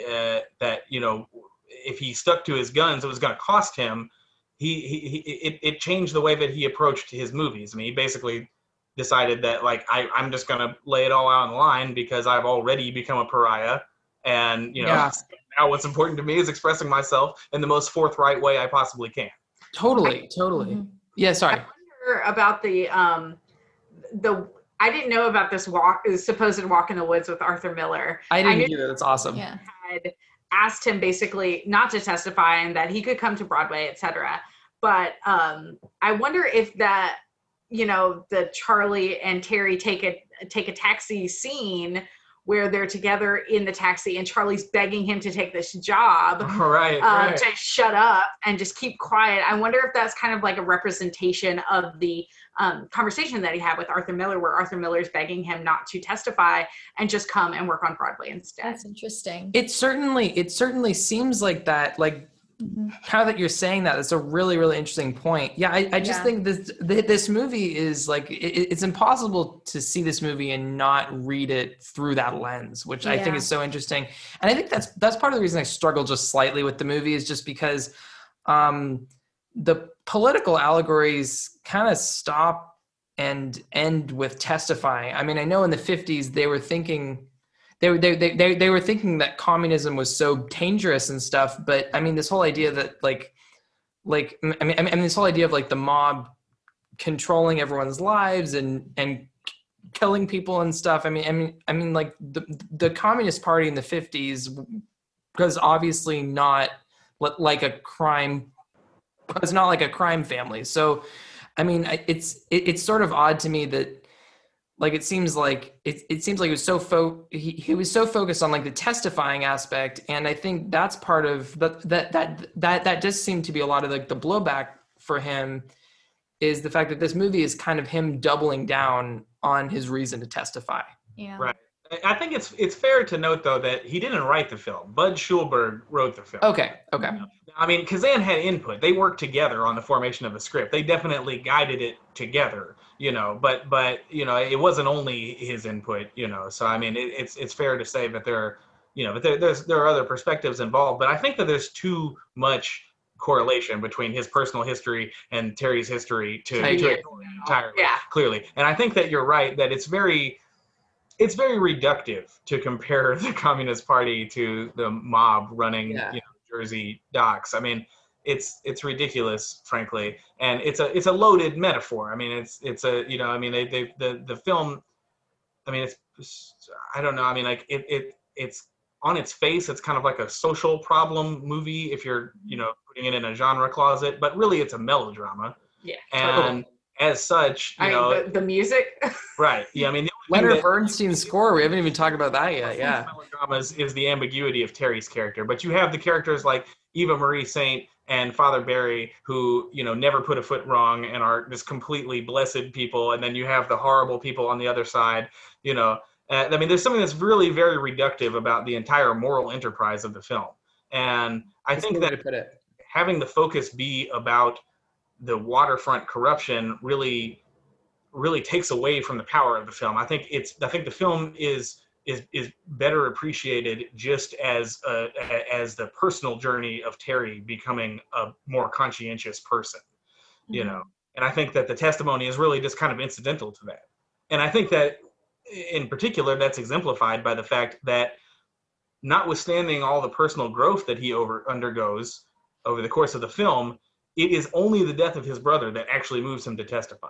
uh, that you know if he stuck to his guns, it was going to cost him. He, he, he it, it changed the way that he approached his movies. I mean, he basically decided that like I, I'm just going to lay it all out on the line because I've already become a pariah, and you know Yeah. now what's important to me is expressing myself in the most forthright way I possibly can. totally, totally. Yeah, sorry. I wonder about the um the I didn't know about this walk supposed walk in the woods with Arthur Miller. I didn't knew either. That's awesome. Yeah. had asked him basically not to testify and that he could come to Broadway, etc. But um I wonder if that you know the Charlie and Terry take a take a taxi scene where they're together in the taxi and Charlie's begging him to take this job <laughs> right, um, right. to shut up and just keep quiet. I wonder if that's kind of like a representation of the um, conversation that he had with Arthur Miller, where Arthur Miller is begging him not to testify and just come and work on Broadway instead. That's interesting. It certainly, it certainly seems like that. Like, how that you're saying that, that's a really, really interesting point. Yeah, I, I just Yeah. think this this movie is like it, it's impossible to see this movie and not read it through that lens, which I think is so interesting. And I think that's that's part of the reason I struggle just slightly with the movie is just because um, the political allegories kind of stop and end with testifying. I mean, I know in the 50s they were thinking they were they, they, they, they were thinking that communism was so dangerous and stuff, but I mean this whole idea that like like I mean I mean this whole idea of like the mob controlling everyone's lives and and killing people and stuff. I mean I mean I mean like the the communist party in the 50s was obviously not like a crime it's not like a crime family. So, I mean, it's it, it's sort of odd to me that like it seems like it, it seems like he was so fo- he, he was so focused on like the testifying aspect and i think that's part of that that that that that does seem to be a lot of like the blowback for him is the fact that this movie is kind of him doubling down on his reason to testify Yeah. Right. I- think it's it's fair to note though that he didn't write the film. Bud Schulberg wrote the film. okay okay I mean, Kazan had input. They worked together on the formation of the script. They definitely guided it together, you know. But but you know, it wasn't only his input, you know. So I mean, it, it's it's fair to say that there, are, you know, but there, there's there are other perspectives involved. But I think that there's too much correlation between his personal history and Terry's history to, to entirely Yeah. clearly. And I think that you're right that it's very it's very reductive to compare <laughs> the Communist Party to the mob running Yeah. you know, Jersey docks. I mean, it's it's ridiculous, frankly, and it's a it's a loaded metaphor. I mean, it's it's a you know, I mean, they they the the film. I mean, it's I don't know. I mean, like it it it's on its face, it's kind of like a social problem movie if you're you know putting it in a genre closet, but really it's a melodrama Yeah. and as such, you I know, mean, the, the music. right? Yeah, I mean, the Leonard that- Bernstein's score. We haven't even talked about that yet. Yeah. melodrama is, is the ambiguity of Terry's character, but you have the characters like Eva Marie Saint and Father Barry who you know never put a foot wrong and are just completely blessed people, and then you have the horrible people on the other side. You know, uh, I mean, there's something that's really very reductive about the entire moral enterprise of the film, and I That's think that put it. having the focus be about the waterfront corruption really really takes away from the power of the film. I think it's I think the film is is is better appreciated just as a, as the personal journey of Terry becoming a more conscientious person, you mm-hmm. know. And I think that the testimony is really just kind of incidental to that. And I think that in particular that's exemplified by the fact that notwithstanding all the personal growth that he over undergoes over the course of the film, it is only the death of his brother that actually moves him to testify.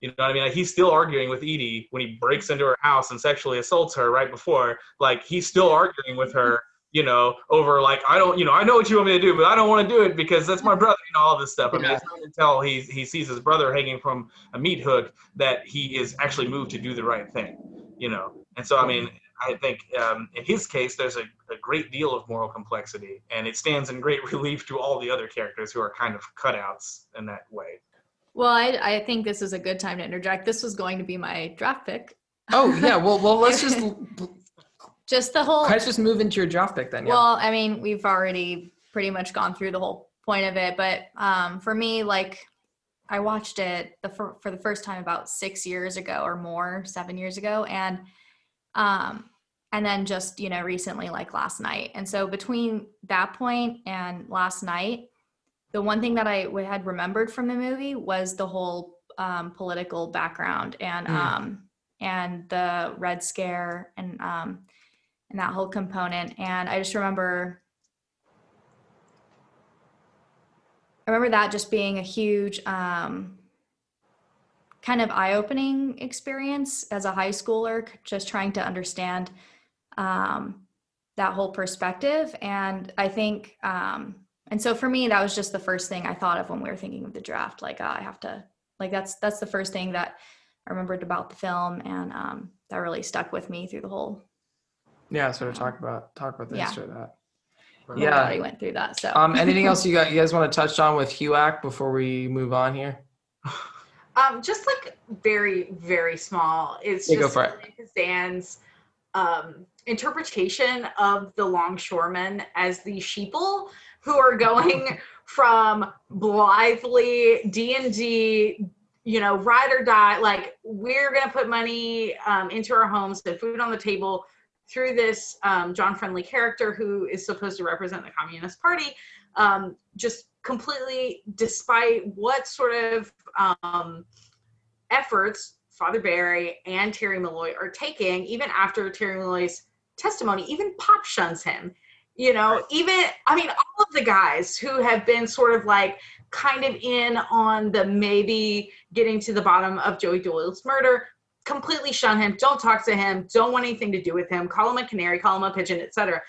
You know what I mean? Like he's still arguing with Edie when he breaks into her house and sexually assaults her right before. Like he's still arguing with her, you know, over like I don't, you know, I know what you want me to do, but I don't want to do it because that's my brother. You know, all this stuff. I mean, it's not until he he sees his brother hanging from a meat hook that he is actually moved to do the right thing. You know, and so I mean, I think um, in his case, there's a, a great deal of moral complexity, and it stands in great <laughs> relief to all the other characters who are kind of cutouts in that way. Well, I, I think this is a good time to interject. This was going to be my draft pick. Oh yeah. Well, well, let's just <laughs> Just the whole. let's just move into your draft pick then. Yeah. Well, I mean, we've already pretty much gone through the whole point of it, but um, for me, like, I watched it the for, for the first time about six years ago or more, seven years ago, and um, and then just you know recently, like last night. And so between that point and last night, the one thing that I had remembered from the movie was the whole um, political background and Mm. um, and the Red Scare and um, and that whole component. And I just remember, I remember that just being a huge um, kind of eye-opening experience as a high schooler, just trying to understand um, that whole perspective. And I think, um, and so for me, that was just the first thing I thought of when we were thinking of the draft. Like, uh, I have to, like, that's that's the first thing that I remembered about the film, and um, that really stuck with me through the whole yeah. Sort of talk about talk about the Yeah. history of that. whole Yeah. body went through that. So, Um, anything else you got? You guys want to touch on with HUAC before we move on here? <laughs> Um, just like very, very small. It's Yeah, go just for it. Elia Kazan's um, interpretation of the longshoremen as the sheeple who are going <laughs> from blithely D and D, you know, ride or die. Like we're gonna put money um, into our homes, put food on the table through this um, John Friendly character who is supposed to represent the Communist Party. Um, just completely, despite what sort of um, efforts Father Barry and Terry Malloy are taking, even after Terry Malloy's testimony, even Pop shuns him. You know, even, I mean, all of the guys who have been sort of like kind of in on the maybe getting to the bottom of Joey Doyle's murder completely shun him, don't talk to him, don't want anything to do with him, call him a canary, call him a pigeon, etc.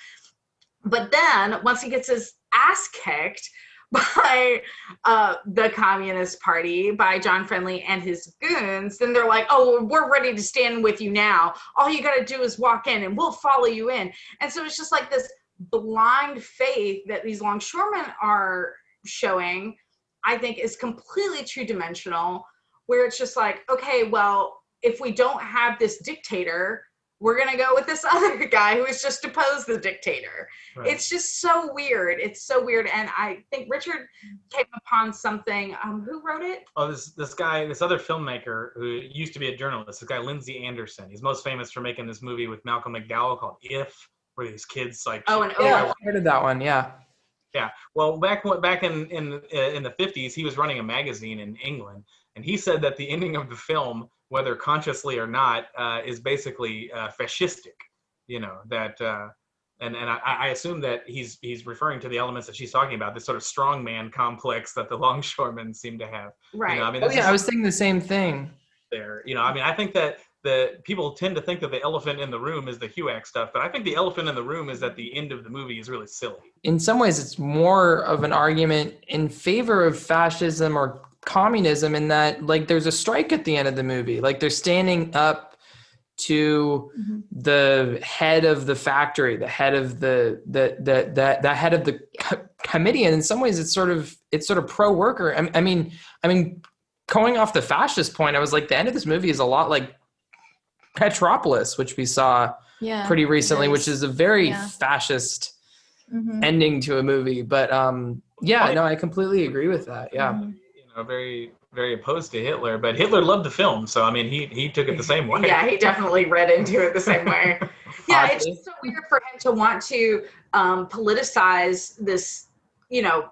But then once he gets his ass kicked <laughs> by uh, the Communist Party, by John Friendly and his goons, then they're like, oh, we're ready to stand with you now. All you got to do is walk in and we'll follow you in. And so it's just like this blind faith that these longshoremen are showing, I think is completely two dimensional, where it's just like, okay, well, if we don't have this dictator, we're going to go with this <laughs> other guy who has just deposed the dictator. Right. It's just so weird. It's so weird. And I think Richard came upon something. Um, who wrote it? Oh, this this guy, this other filmmaker who used to be a journalist, this guy Lindsay Anderson. He's most famous for making this movie with Malcolm McDowell called If, where these kids like. Oh, and Yeah, oh, I heard of that one. Yeah. Yeah. Well, back when- back in in uh, in the fifties, he was running a magazine in England, and he said that the ending of the film, whether consciously or not, uh, is basically uh, fascistic. You know that. Uh, and, and I, I assume that he's he's referring to the elements that she's talking about, this sort of strongman complex <laughs> that the longshoremen seem to have. right. You know, I mean, Oh yeah, I was thinking the same thing. there. You know, I mean, I think that the people tend to think that the elephant in the room is the HUAC stuff, but I think the elephant in the room is that the end of the movie is really silly. In some ways, it's more of an argument in favor of fascism or communism in that like there's a strike at the end of the movie. Like they're standing up to Mhm. the head of the factory, the head of the the the the, the head of the co- committee, and in some ways, it's sort of it's sort of pro worker. I, I mean, I mean, going off the fascist point, I was like, the end of this movie is a lot like Metropolis, which we saw Yeah. pretty recently, which is a very Yeah. fascist Mhm. ending to a movie. But um, yeah, no, I completely agree with that. Yeah. Mhm. Know, very very opposed to Hitler, but Hitler loved the film, so I mean, he he took it the same way. Yeah, he definitely read into it the same way. <laughs> yeah, it's just so weird for him to want to um, politicize this, you know,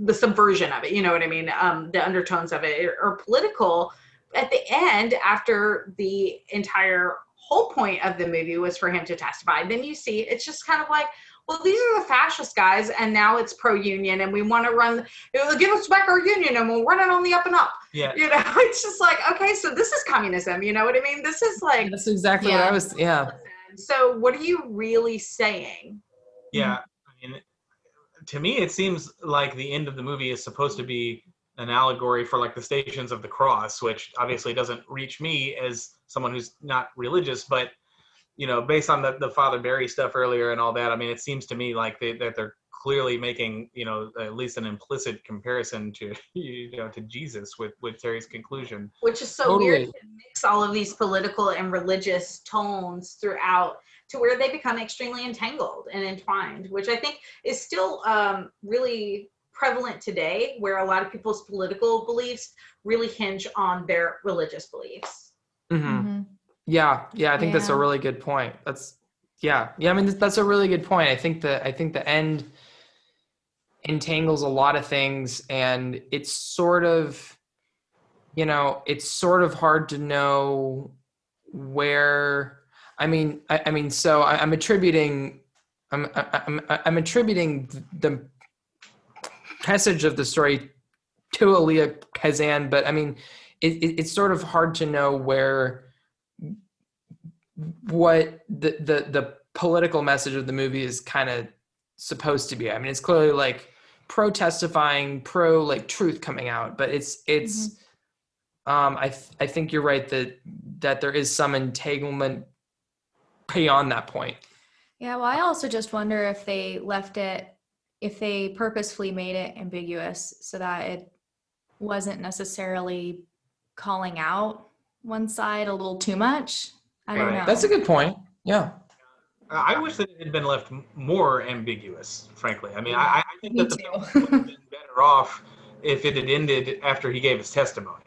the subversion of it. You know what I mean? Um, the undertones of it are political. At the end, after the entire whole point of the movie was for him to testify, then you see it's just kind of like, well, these are the fascist guys, and now it's pro-union, and we want to run, give us back our union, and we'll run it on the up and up. Yeah. You know, <laughs> it's just like, okay, so this is communism. You know what I mean? This is like, That's exactly what I was. Yeah. so what are you really saying? Yeah, I mean, to me, it seems like the end of the movie is supposed to be an allegory for like the Stations of the Cross, which obviously doesn't reach me as someone who's not religious, but you know, based on the, the Father Barry stuff earlier and all that, I mean, it seems to me like they, that they're clearly making, you know, at least an implicit comparison to, <laughs> you know, to Jesus with with Terry's conclusion. Which is so Totally. weird to mix all of these political and religious tones throughout to where they become extremely entangled and entwined, which I think is still um, really prevalent today, where a lot of people's political beliefs really hinge on their religious beliefs. hmm Mhm. Yeah. Yeah. I think that's a really good point. That's yeah. Yeah. I mean, that's a really good point. I think that I think the end entangles a lot of things, and it's sort of, you know, it's sort of hard to know where. I mean, I, I mean, so I, I'm attributing, I'm, I, I'm, I'm attributing the message of the story to Elia Kazan, but I mean, it, it, it's sort of hard to know where what the the the political message of the movie is kind of supposed to be. I mean, it's clearly like pro testifying, pro like truth coming out, but it's it's. Um, I th- I think you're right that that there is some entanglement beyond that point. Yeah, well, I also just wonder if they left it, if they purposefully made it ambiguous so that it wasn't necessarily calling out one side a little too much. I don't know. That's a good point. Yeah. I I wish that it had been left more ambiguous, frankly. I mean, I, I think Me that the film would have been better off if it had ended after he gave his testimony.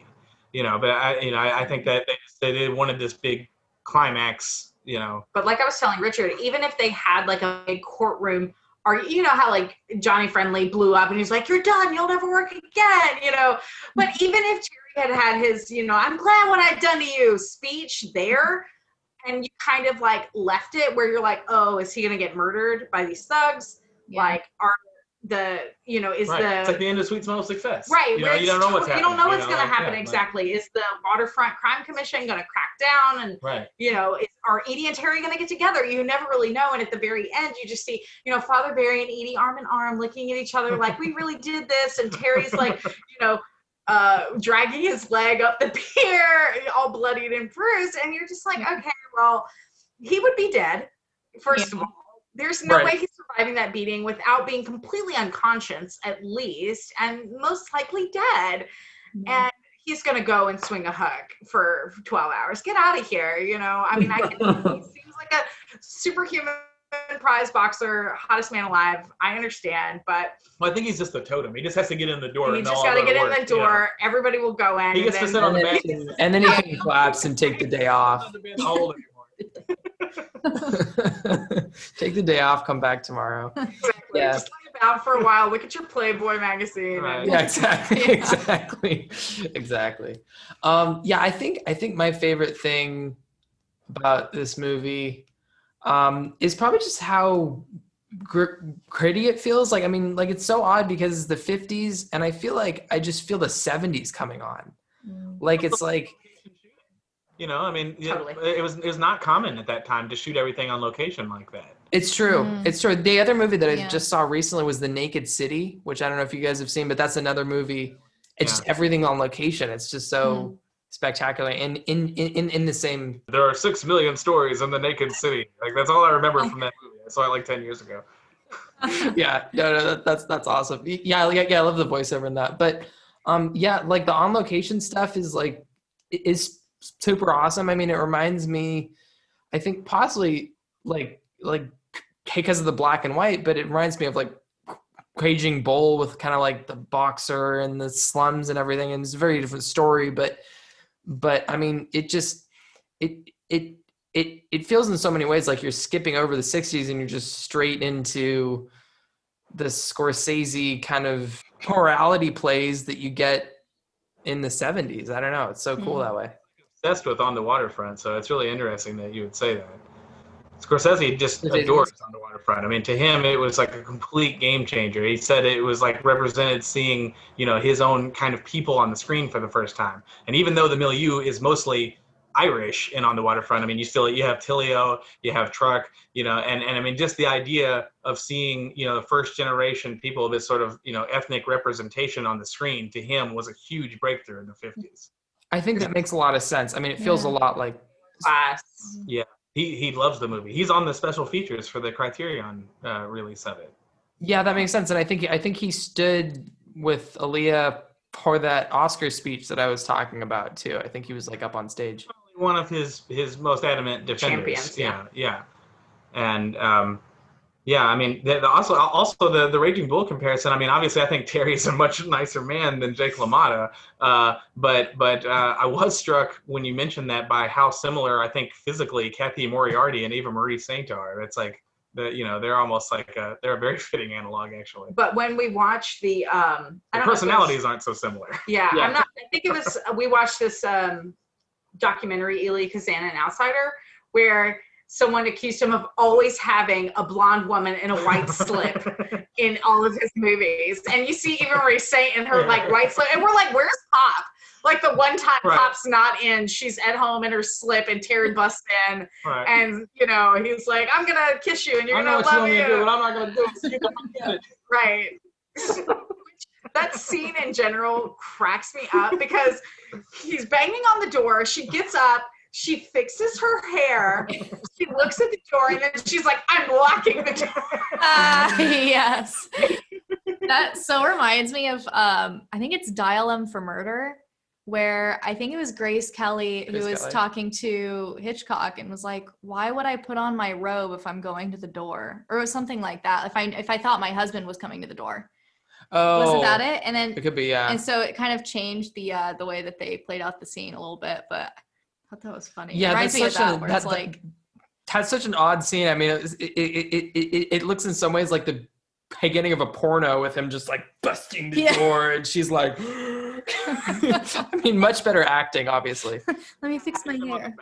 You know, but I, you know, I, I think that they just they did wanted this big climax. You know, But like I was telling Richard, even if they had like a big courtroom, or you know how like Johnny Friendly blew up and he's like, "You're done, you'll never work again," you know. But even if Terry had had his, you know, "I'm glad what I've done to you" speech there, and you kind of like left it where you're like, "Oh, is he gonna get murdered by these thugs?" Yeah. Like, are the you know is right? the it's like the end of Sweet Smell of Success. Right, You know, you don't know what's happening. You don't know what's know, going to like, happen yeah, like- exactly. Is the Waterfront Crime Commission going to crack down? And right. you know, is, are Edie and Terry going to get together? You never really know. And at the very end, you just see, you know, Father Barry and Edie arm in arm, looking at each other like, "We really did this." And Terry's like, <laughs> you know, uh, dragging his leg up the <laughs> pier, all bloodied and bruised, and you're just like, okay, well, he would be dead. First of all, there's no Right. way he's surviving that beating without being completely unconscious, at least, and most likely dead. Mm-hmm. And he's gonna go and swing a hook for 12 hours. Get out of here, you know. I mean, I can, he <laughs> seems like a superhuman prize boxer, hottest man alive. I understand, but Well, I think he's just the totem. He just has to get in the door. He and just got to get in work, the you know. door. Everybody will go in. He and gets to then- sit on the bench. he can, and then he can collapse and take the day off. How old anymore. <laughs> take the day off, come back tomorrow. Exactly. Yeah. Just lay about for a while. Look at your Playboy magazine. Right. Yeah, exactly, <laughs> exactly, exactly. Um, yeah, I think I think my favorite thing about this movie um, is probably just how gr- gritty it feels. Like I mean, like it's so odd because it's the '50s, and I feel like I just feel the '70s coming on. Mm. Like it's like You know, I mean, yeah, Totally. it was it was not common at that time to shoot everything on location like that. It's true. Mm. It's true. The other movie that I Yeah. just saw recently was The Naked City, which I don't know if you guys have seen, but that's another movie it's Yeah. just everything on location. It's just so spectacular and in, in in in the same There are six million stories in the naked city. Like that's all I remember from that movie. I saw it like ten years ago. <laughs> yeah, no, no, that, that's that's awesome. Yeah, yeah, yeah, I love the voiceover in that. But um, yeah, like the on location stuff is like is super awesome. I mean, it reminds me, I think possibly like like because of the black and white, but it reminds me of like Raging Bull with kind of like the boxer and the slums and everything, and it's a very different story. But but I mean, it just it it it it feels in so many ways like you're skipping over the 60s and you're just straight into the Scorsese kind of morality plays that you get in the 70s. I don't know. It's so cool mm-hmm. that way. Obsessed with On the Waterfront, so it's really interesting that you would say that. Scorsese just It is. adores On the Waterfront. I mean, to him, it was like a complete game changer. He said it was like represented seeing, you know, his own kind of people on the screen for the first time. And even though the milieu is mostly Irish in On the Waterfront, I mean, you still you have Tilio, you have Truck, you know, and and I mean, just the idea of seeing, you know, the first generation people of this sort of, you know, ethnic representation on the screen to him was a huge breakthrough in the 50s. I think that makes a lot of sense. I mean, it feels a lot like Class. Mm-hmm. Yeah, he he loves the movie. He's on the special features for the Criterion uh, release of it. yeah, that makes sense. And I think I think he stood with Elia for that Oscar speech that I was talking about too. I think he was like up on stage. One of his his most adamant defenders. Champions, yeah. yeah, yeah. And um, yeah, I mean, the, the, also also the the Raging Bull comparison. I mean, obviously, I think Terry's a much nicer man than Jake LaMotta. Uh, but but uh, I was struck when you mentioned that by how similar I think physically Cathy Moriarty and Eva Marie Saint are. It's like the you know they're almost like a, they're a very <laughs> fitting analog actually. But when we watch the um, I The don't know was- personalities aren't so similar. Yeah, <laughs> Yeah. I'm not. I think it was. We watched this um, documentary, Eli Kazan, an outsider, where someone accused him of always having a blonde woman in a white slip <laughs> in all of his movies. And you see Eva Marie Saint in her like white slip, and we're like, "Where's Pop?" Like the one time Right. Pop's not in, she's at home in her slip, and Terry busts in, Right. and you know he's like, "I'm gonna kiss you, and you're I gonna you love me me." to do, but I'm not gonna do it. You. <laughs> Right. <laughs> that scene in general cracks me up because he's banging on the door. She gets up, she fixes her hair, she looks at the door, and then she's like, I'm locking the door. Ah, <laughs> yes. <laughs> That so reminds me of um I think it's Dial M for Murder where I think it was Grace Kelly who Grace was Kelly. talking to Hitchcock and was like, "Why would I put on my robe if I'm going to the door?" or something like that. If I if I thought my husband was coming to the door. Oh, Wasn't that it? And then It could be, yeah. and so it kind of changed the uh the way that they played out the scene a little bit, but I thought that was funny. Yeah, it reminds that's such that a- that- that- like That's such an odd scene. I mean, it, it, it, it, it, it looks in some ways like the beginning of a porno with him just like busting the Yeah. door, and she's like, <gasps> I mean, much better acting, obviously. <laughs> let me fix my hair.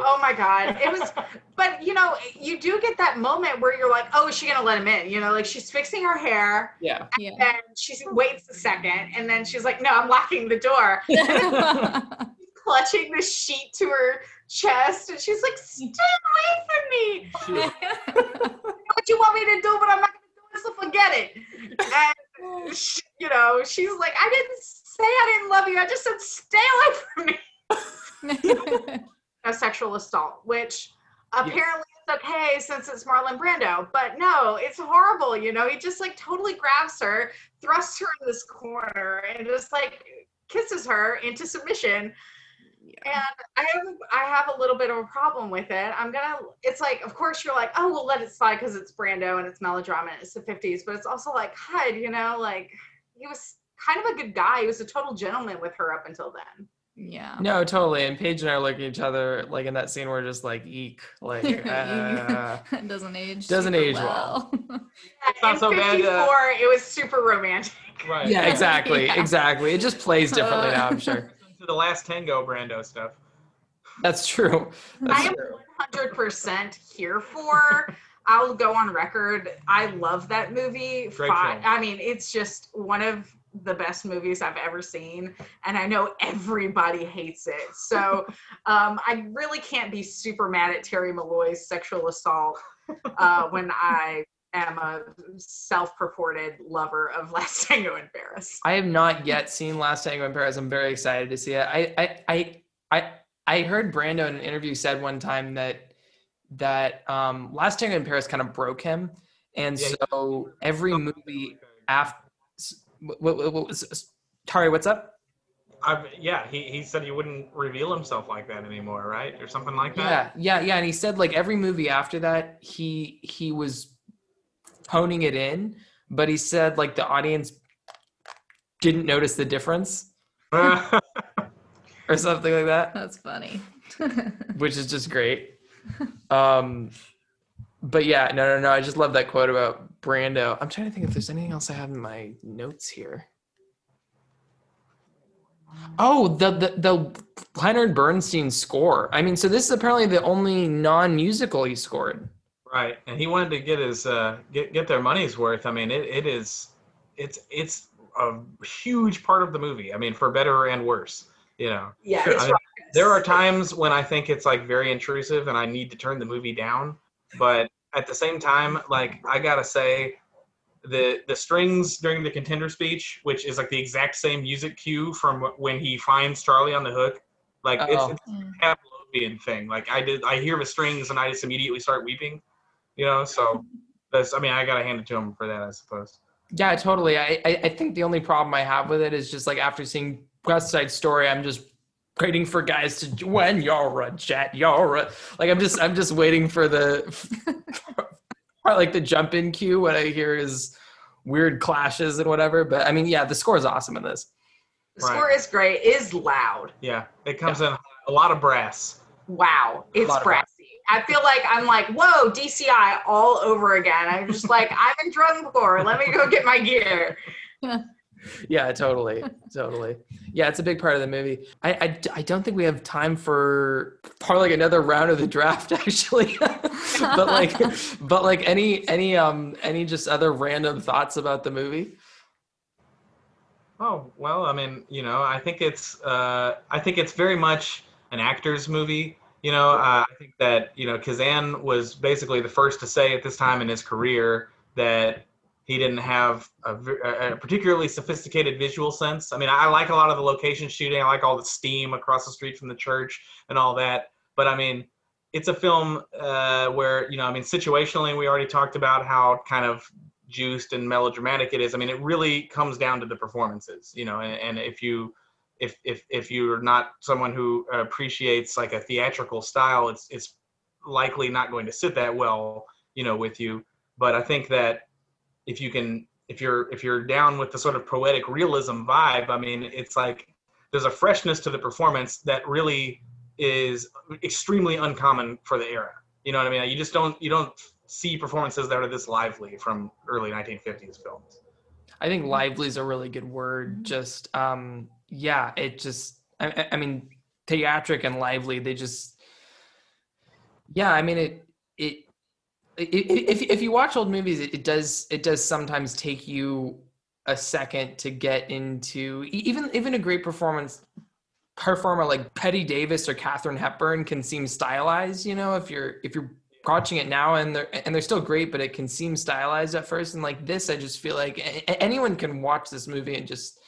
Oh my God. It was, but you know, you do get that moment where you're like, oh, is she going to let him in? You know, like she's fixing her hair Yeah. Yeah. and she waits a second and then she's like, no, I'm locking the door. <laughs> <laughs> clutching the sheet to her chest and she's like stay away from me. <laughs> What you want me to do but i'm not gonna do it so forget it. And she- you know she's like i didn't say i didn't love you i just said stay away from me. A sexual assault which apparently is okay since it's marlon brando but no it's horrible you know? He just like totally grabs her thrusts her in this corner and just like kisses her into submission and I have I have a little bit of a problem with it. I'm gonna. It's like, of course, you're like, oh, we'll let it slide because it's Brando and it's melodrama and it's the 50s. But it's also like, God, you know, like he was kind of a good guy. He was a total gentleman with her up until then. yeah. No, totally. And Paige and I are looking at each other like in that scene. We're just like, eek, like, <laughs> uh, <laughs> doesn't age. Doesn't age well. It's not in so bad, 54, uh, it was super romantic. Right. yeah, exactly, <laughs> Yeah. exactly. It just plays differently now. I'm sure To the last Tango Brando stuff. that's true. That's I am true. 100% here for. I'll go on record. I love that movie. Great Fi- film. I mean, it's just one of the best movies I've ever seen, and I know everybody hates it. So <laughs> um, I really can't be super mad at Terry Malloy's sexual assault uh, when I am a self-purported lover of <laughs> Last Tango in Paris. I have not yet seen Last Tango in Paris. I'm very excited to see it. I I I I, I heard Brando in an interview said one time that that um, Last Tango in Paris kind of broke him, and Yeah, he- so every movie after. What, what, what was, Tari, what's up? I've, yeah, he, he said he wouldn't reveal himself like that anymore, right, or something like that. Yeah, yeah, yeah. And he said like every movie after that, he he was honing it in, but he said like the audience didn't notice the difference <laughs> or something like that. That's funny. <laughs> which is just great. Um, but yeah, no, no, no. I just love that quote about Brando. I'm trying to think if there's anything else I have in my notes here. Oh, the the the Leonard Bernstein score. I mean, so this is apparently the only non-musical he scored. Right, and he wanted to get his uh, get get their money's worth. I mean, it, it is it's it's a huge part of the movie. I mean, for better and worse. You know, Yeah, I mean, there are times when I think it's like very intrusive and I need to turn the movie down. But at the same time, like I gotta say, the the strings during the contender speech, which is like the exact same music cue from when he finds Charlie on the hook, like Oh. it's, it's a Pavlovian thing. Like I did, I hear the strings and I just immediately start weeping. You know, so that's. I mean, I gotta hand it to him for that, I suppose. Yeah, totally. I, I I think the only problem I have with it is just like after seeing West Side Story, I'm just waiting for guys to when you're a jet, you're a, like I'm just I'm just waiting for the or <laughs> like the jump in cue What I hear is weird clashes and whatever. But I mean, yeah, the score is awesome in this. the score is great. Is loud. Yeah, it comes in a lot of brass. Wow, it's brass. of brassy. I feel like I'm like, whoa, DCI all over again. I'm just like, I'm in drum corps. Let me go get my gear. <laughs> Yeah, totally, totally. Yeah, it's a big part of the movie. I, I, I don't think we have time for probably like another round of the draft <laughs> actually, but like but like any any um any just other random thoughts about the movie. Oh well, I mean, you know, I think it's uh, I think it's very much an actor's movie. You know, uh, I think that you know Kazan was basically the first to say at this time in his career that he didn't have a particularly sophisticated visual sense. I mean, I like a lot of the location shooting. I like all the steam across the street from the church and all that. But I mean, it's a film uh, where you know, I mean, situationally, we already talked about how kind of juiced and melodramatic it is. I mean, it really comes down to the performances, you know. And, and if you, if if if you're not someone who appreciates like a theatrical style, it's it's likely not going to sit that well, you know, with you. But I think that if you can, if you're if you're down with the sort of poetic realism vibe, I mean, it's like there's a freshness to the performance that really is extremely uncommon for the era. You know what I mean? You just don't you don't see performances that are this lively from early 1950s films. I think lively is a really good word. Just um yeah, it just I, I- mean theatric and lively. They just yeah. I mean it it. it, it if if you watch old movies, it, it does it does sometimes take you a second to get into even even a great performance performer like Bette Davis or Katharine Hepburn can seem stylized. You know, if you're if you're watching it now and they're and they're still great, but it can seem stylized at first. And like this, I just feel like anyone can watch this movie and just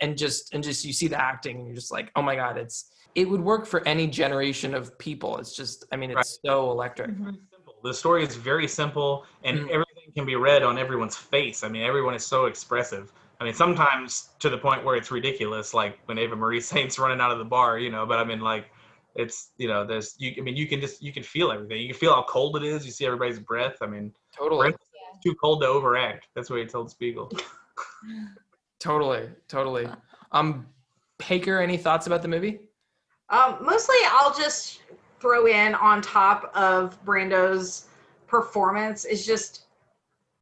and just and just you see the acting and you're just like, oh my god, it's it would work for any generation of people. It's just, I mean, it's so electric. The story is very simple, and Mm. everything can be read on everyone's face. I mean, everyone is so expressive. I mean, sometimes to the point where it's ridiculous, like when Eva Marie <laughs> Saint's running out of the bar, you know. But I mean, like, it's you know, there's you. I mean, you can just you can feel everything. You can feel how cold it is. You see everybody's breath. I mean, Totally. Brent said it's too cold to overact. That's what he told Spiegel. <laughs> <laughs> Totally, totally. Um, Haker, any thoughts about the movie? Um, mostly, I'll just throw in on top of Brando's performance is just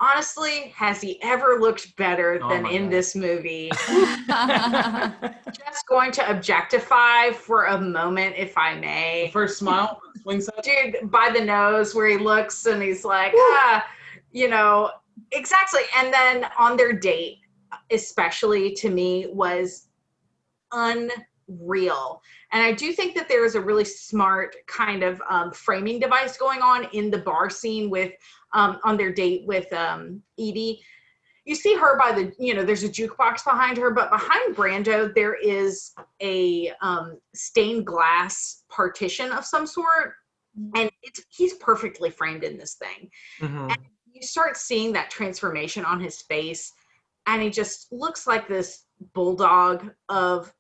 honestly, has he ever looked better Oh than my in God. this movie? <laughs> <laughs> just going to objectify for a moment, if I may. First smile, swing set. Dude, by the nose where he looks and he's like, ah, you know, exactly. And then on their date, especially to me, was unreal. And I do think that there is a really smart kind of um, framing device going on in the bar scene with um, on their date with um, Edie. You see her by the, you know, there's a jukebox behind her, but behind Brando there is a um, stained glass partition of some sort, and it's he's perfectly framed in this thing. Mhm. And you start seeing that transformation on his face, and he just looks like this bulldog of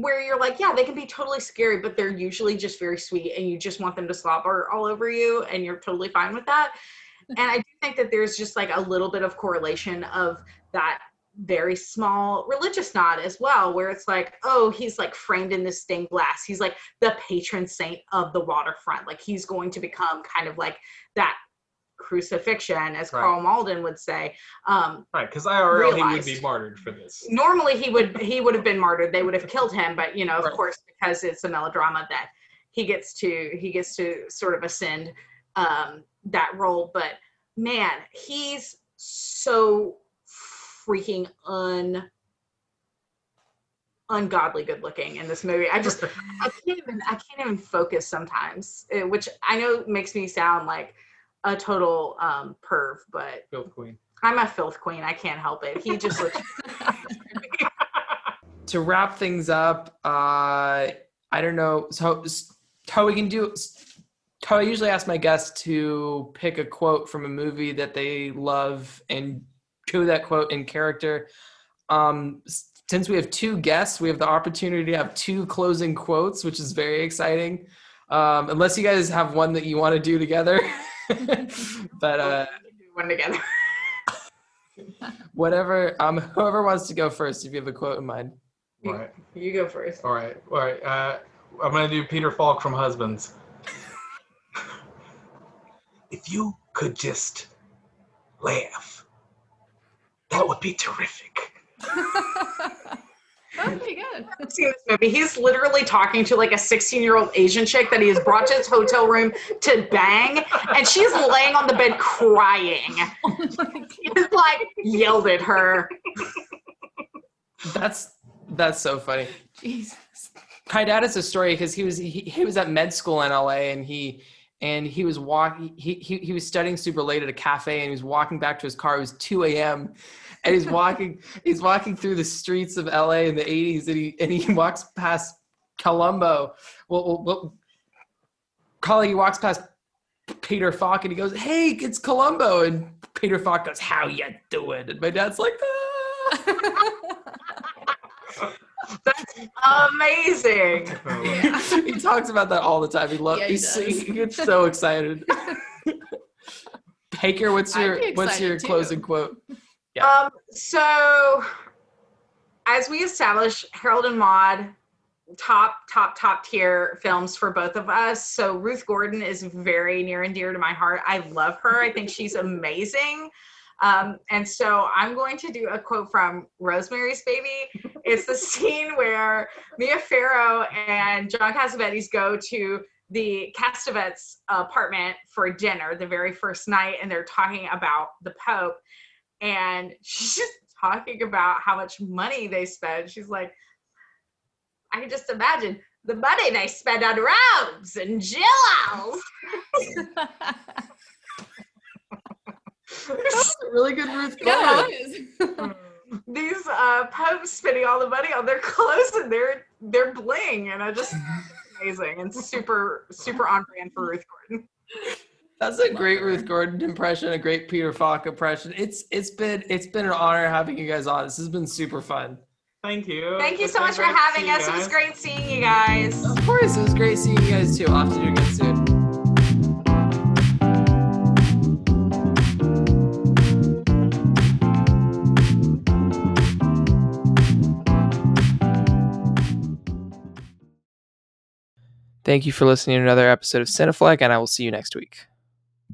where you're like, yeah, they can be totally scary, but they're usually just very sweet, and you just want them to slobber all over you, and you're totally fine with that. <laughs> And I do think that there's just like a little bit of correlation of that very small religious nod as well, where it's like, oh, he's like framed in this stained glass. He's like the patron saint of the waterfront. Like he's going to become kind of like that crucifixion, as Right. Karl Malden would say. Um, Right, because IRL he would be martyred for this. normally he would he would have been martyred they would have killed him but you know of Right. course because it's a melodrama that he gets to he gets to sort of ascend um that role but man he's so freaking un ungodly good looking in this movie i just i can't even i can't even focus sometimes eh, which i know makes me sound like a total um perv but Filth Queen. i'm a filth queen i can't help it he just looks <laughs> to wrap things up, uh, I don't know. So, s- how we can do? s- How I usually ask my guests to pick a quote from a movie that they love and do that quote in character. Um, since we have two guests, we have the opportunity to have two closing quotes, which is very exciting. Um, unless you guys have one that you want to do together, <laughs> <laughs> but uh, one together <laughs> whatever. Um, whoever wants to go first, if you have a quote in mind. All right, you go first all right, all right. Uh, I'm gonna do Peter Falk from Husbands. <laughs> if you could just laugh, that would be terrific. That'd be good. I've this movie. He's literally talking to like a 16 year old Asian chick that he has brought to his hotel room to bang, and she's laying on the bed crying. <laughs> Oh He's like yelled at her. That's that's so funny. Jesus. my dad has a story because he was he, he was at med school in LA and he and he was walking he, he he was studying super late at a cafe and he was walking back to his car. It was 2 a.m. and he's walking he's walking through the streets of LA in the 80s and he and he walks past Columbo. Well, well, well Collie walks past Peter Falk and he goes, "Hey, it's Columbo." And Peter Falk goes, "How you doing?" And my dad's like, "Ah." <laughs> That's amazing. <laughs> he talks about that all the time. He loves. Yeah, he he's, he gets so excited. <laughs> Baker, what's your what's your too. closing quote? Yeah. Um, so as we establish, Harold and Maude, top, top, top tier films for both of us. So Ruth Gordon is very near and dear to my heart. I love her. I think she's <laughs> amazing. Um, and so I'm going to do a quote from Rosemary's Baby. It's the <laughs> scene where Mia Farrow and John Cassavetes go to the Castevets apartment for dinner the very first night, and they're talking about the Pope. And <laughs> she's just talking about how much money they spend. She's like, I can just imagine the money they spend on robes and jewels. That's a really good Ruth Yeah, Gordon. it is. <laughs> These uh, popes spending all the money on their <laughs> clothes and their their bling, and I just amazing and super super on brand for Ruth Gordon. That's a great Ruth Gordon impression, a great Peter Falk impression. It's it's been it's been an honor having you guys on. This has been super fun. Thank you. Thank you It's so much for having us. It was great seeing you guys. Of course, it was great seeing you guys too. I'll have to do it again soon. Thank you for listening to another episode of Cinefleck, and I will see you next week.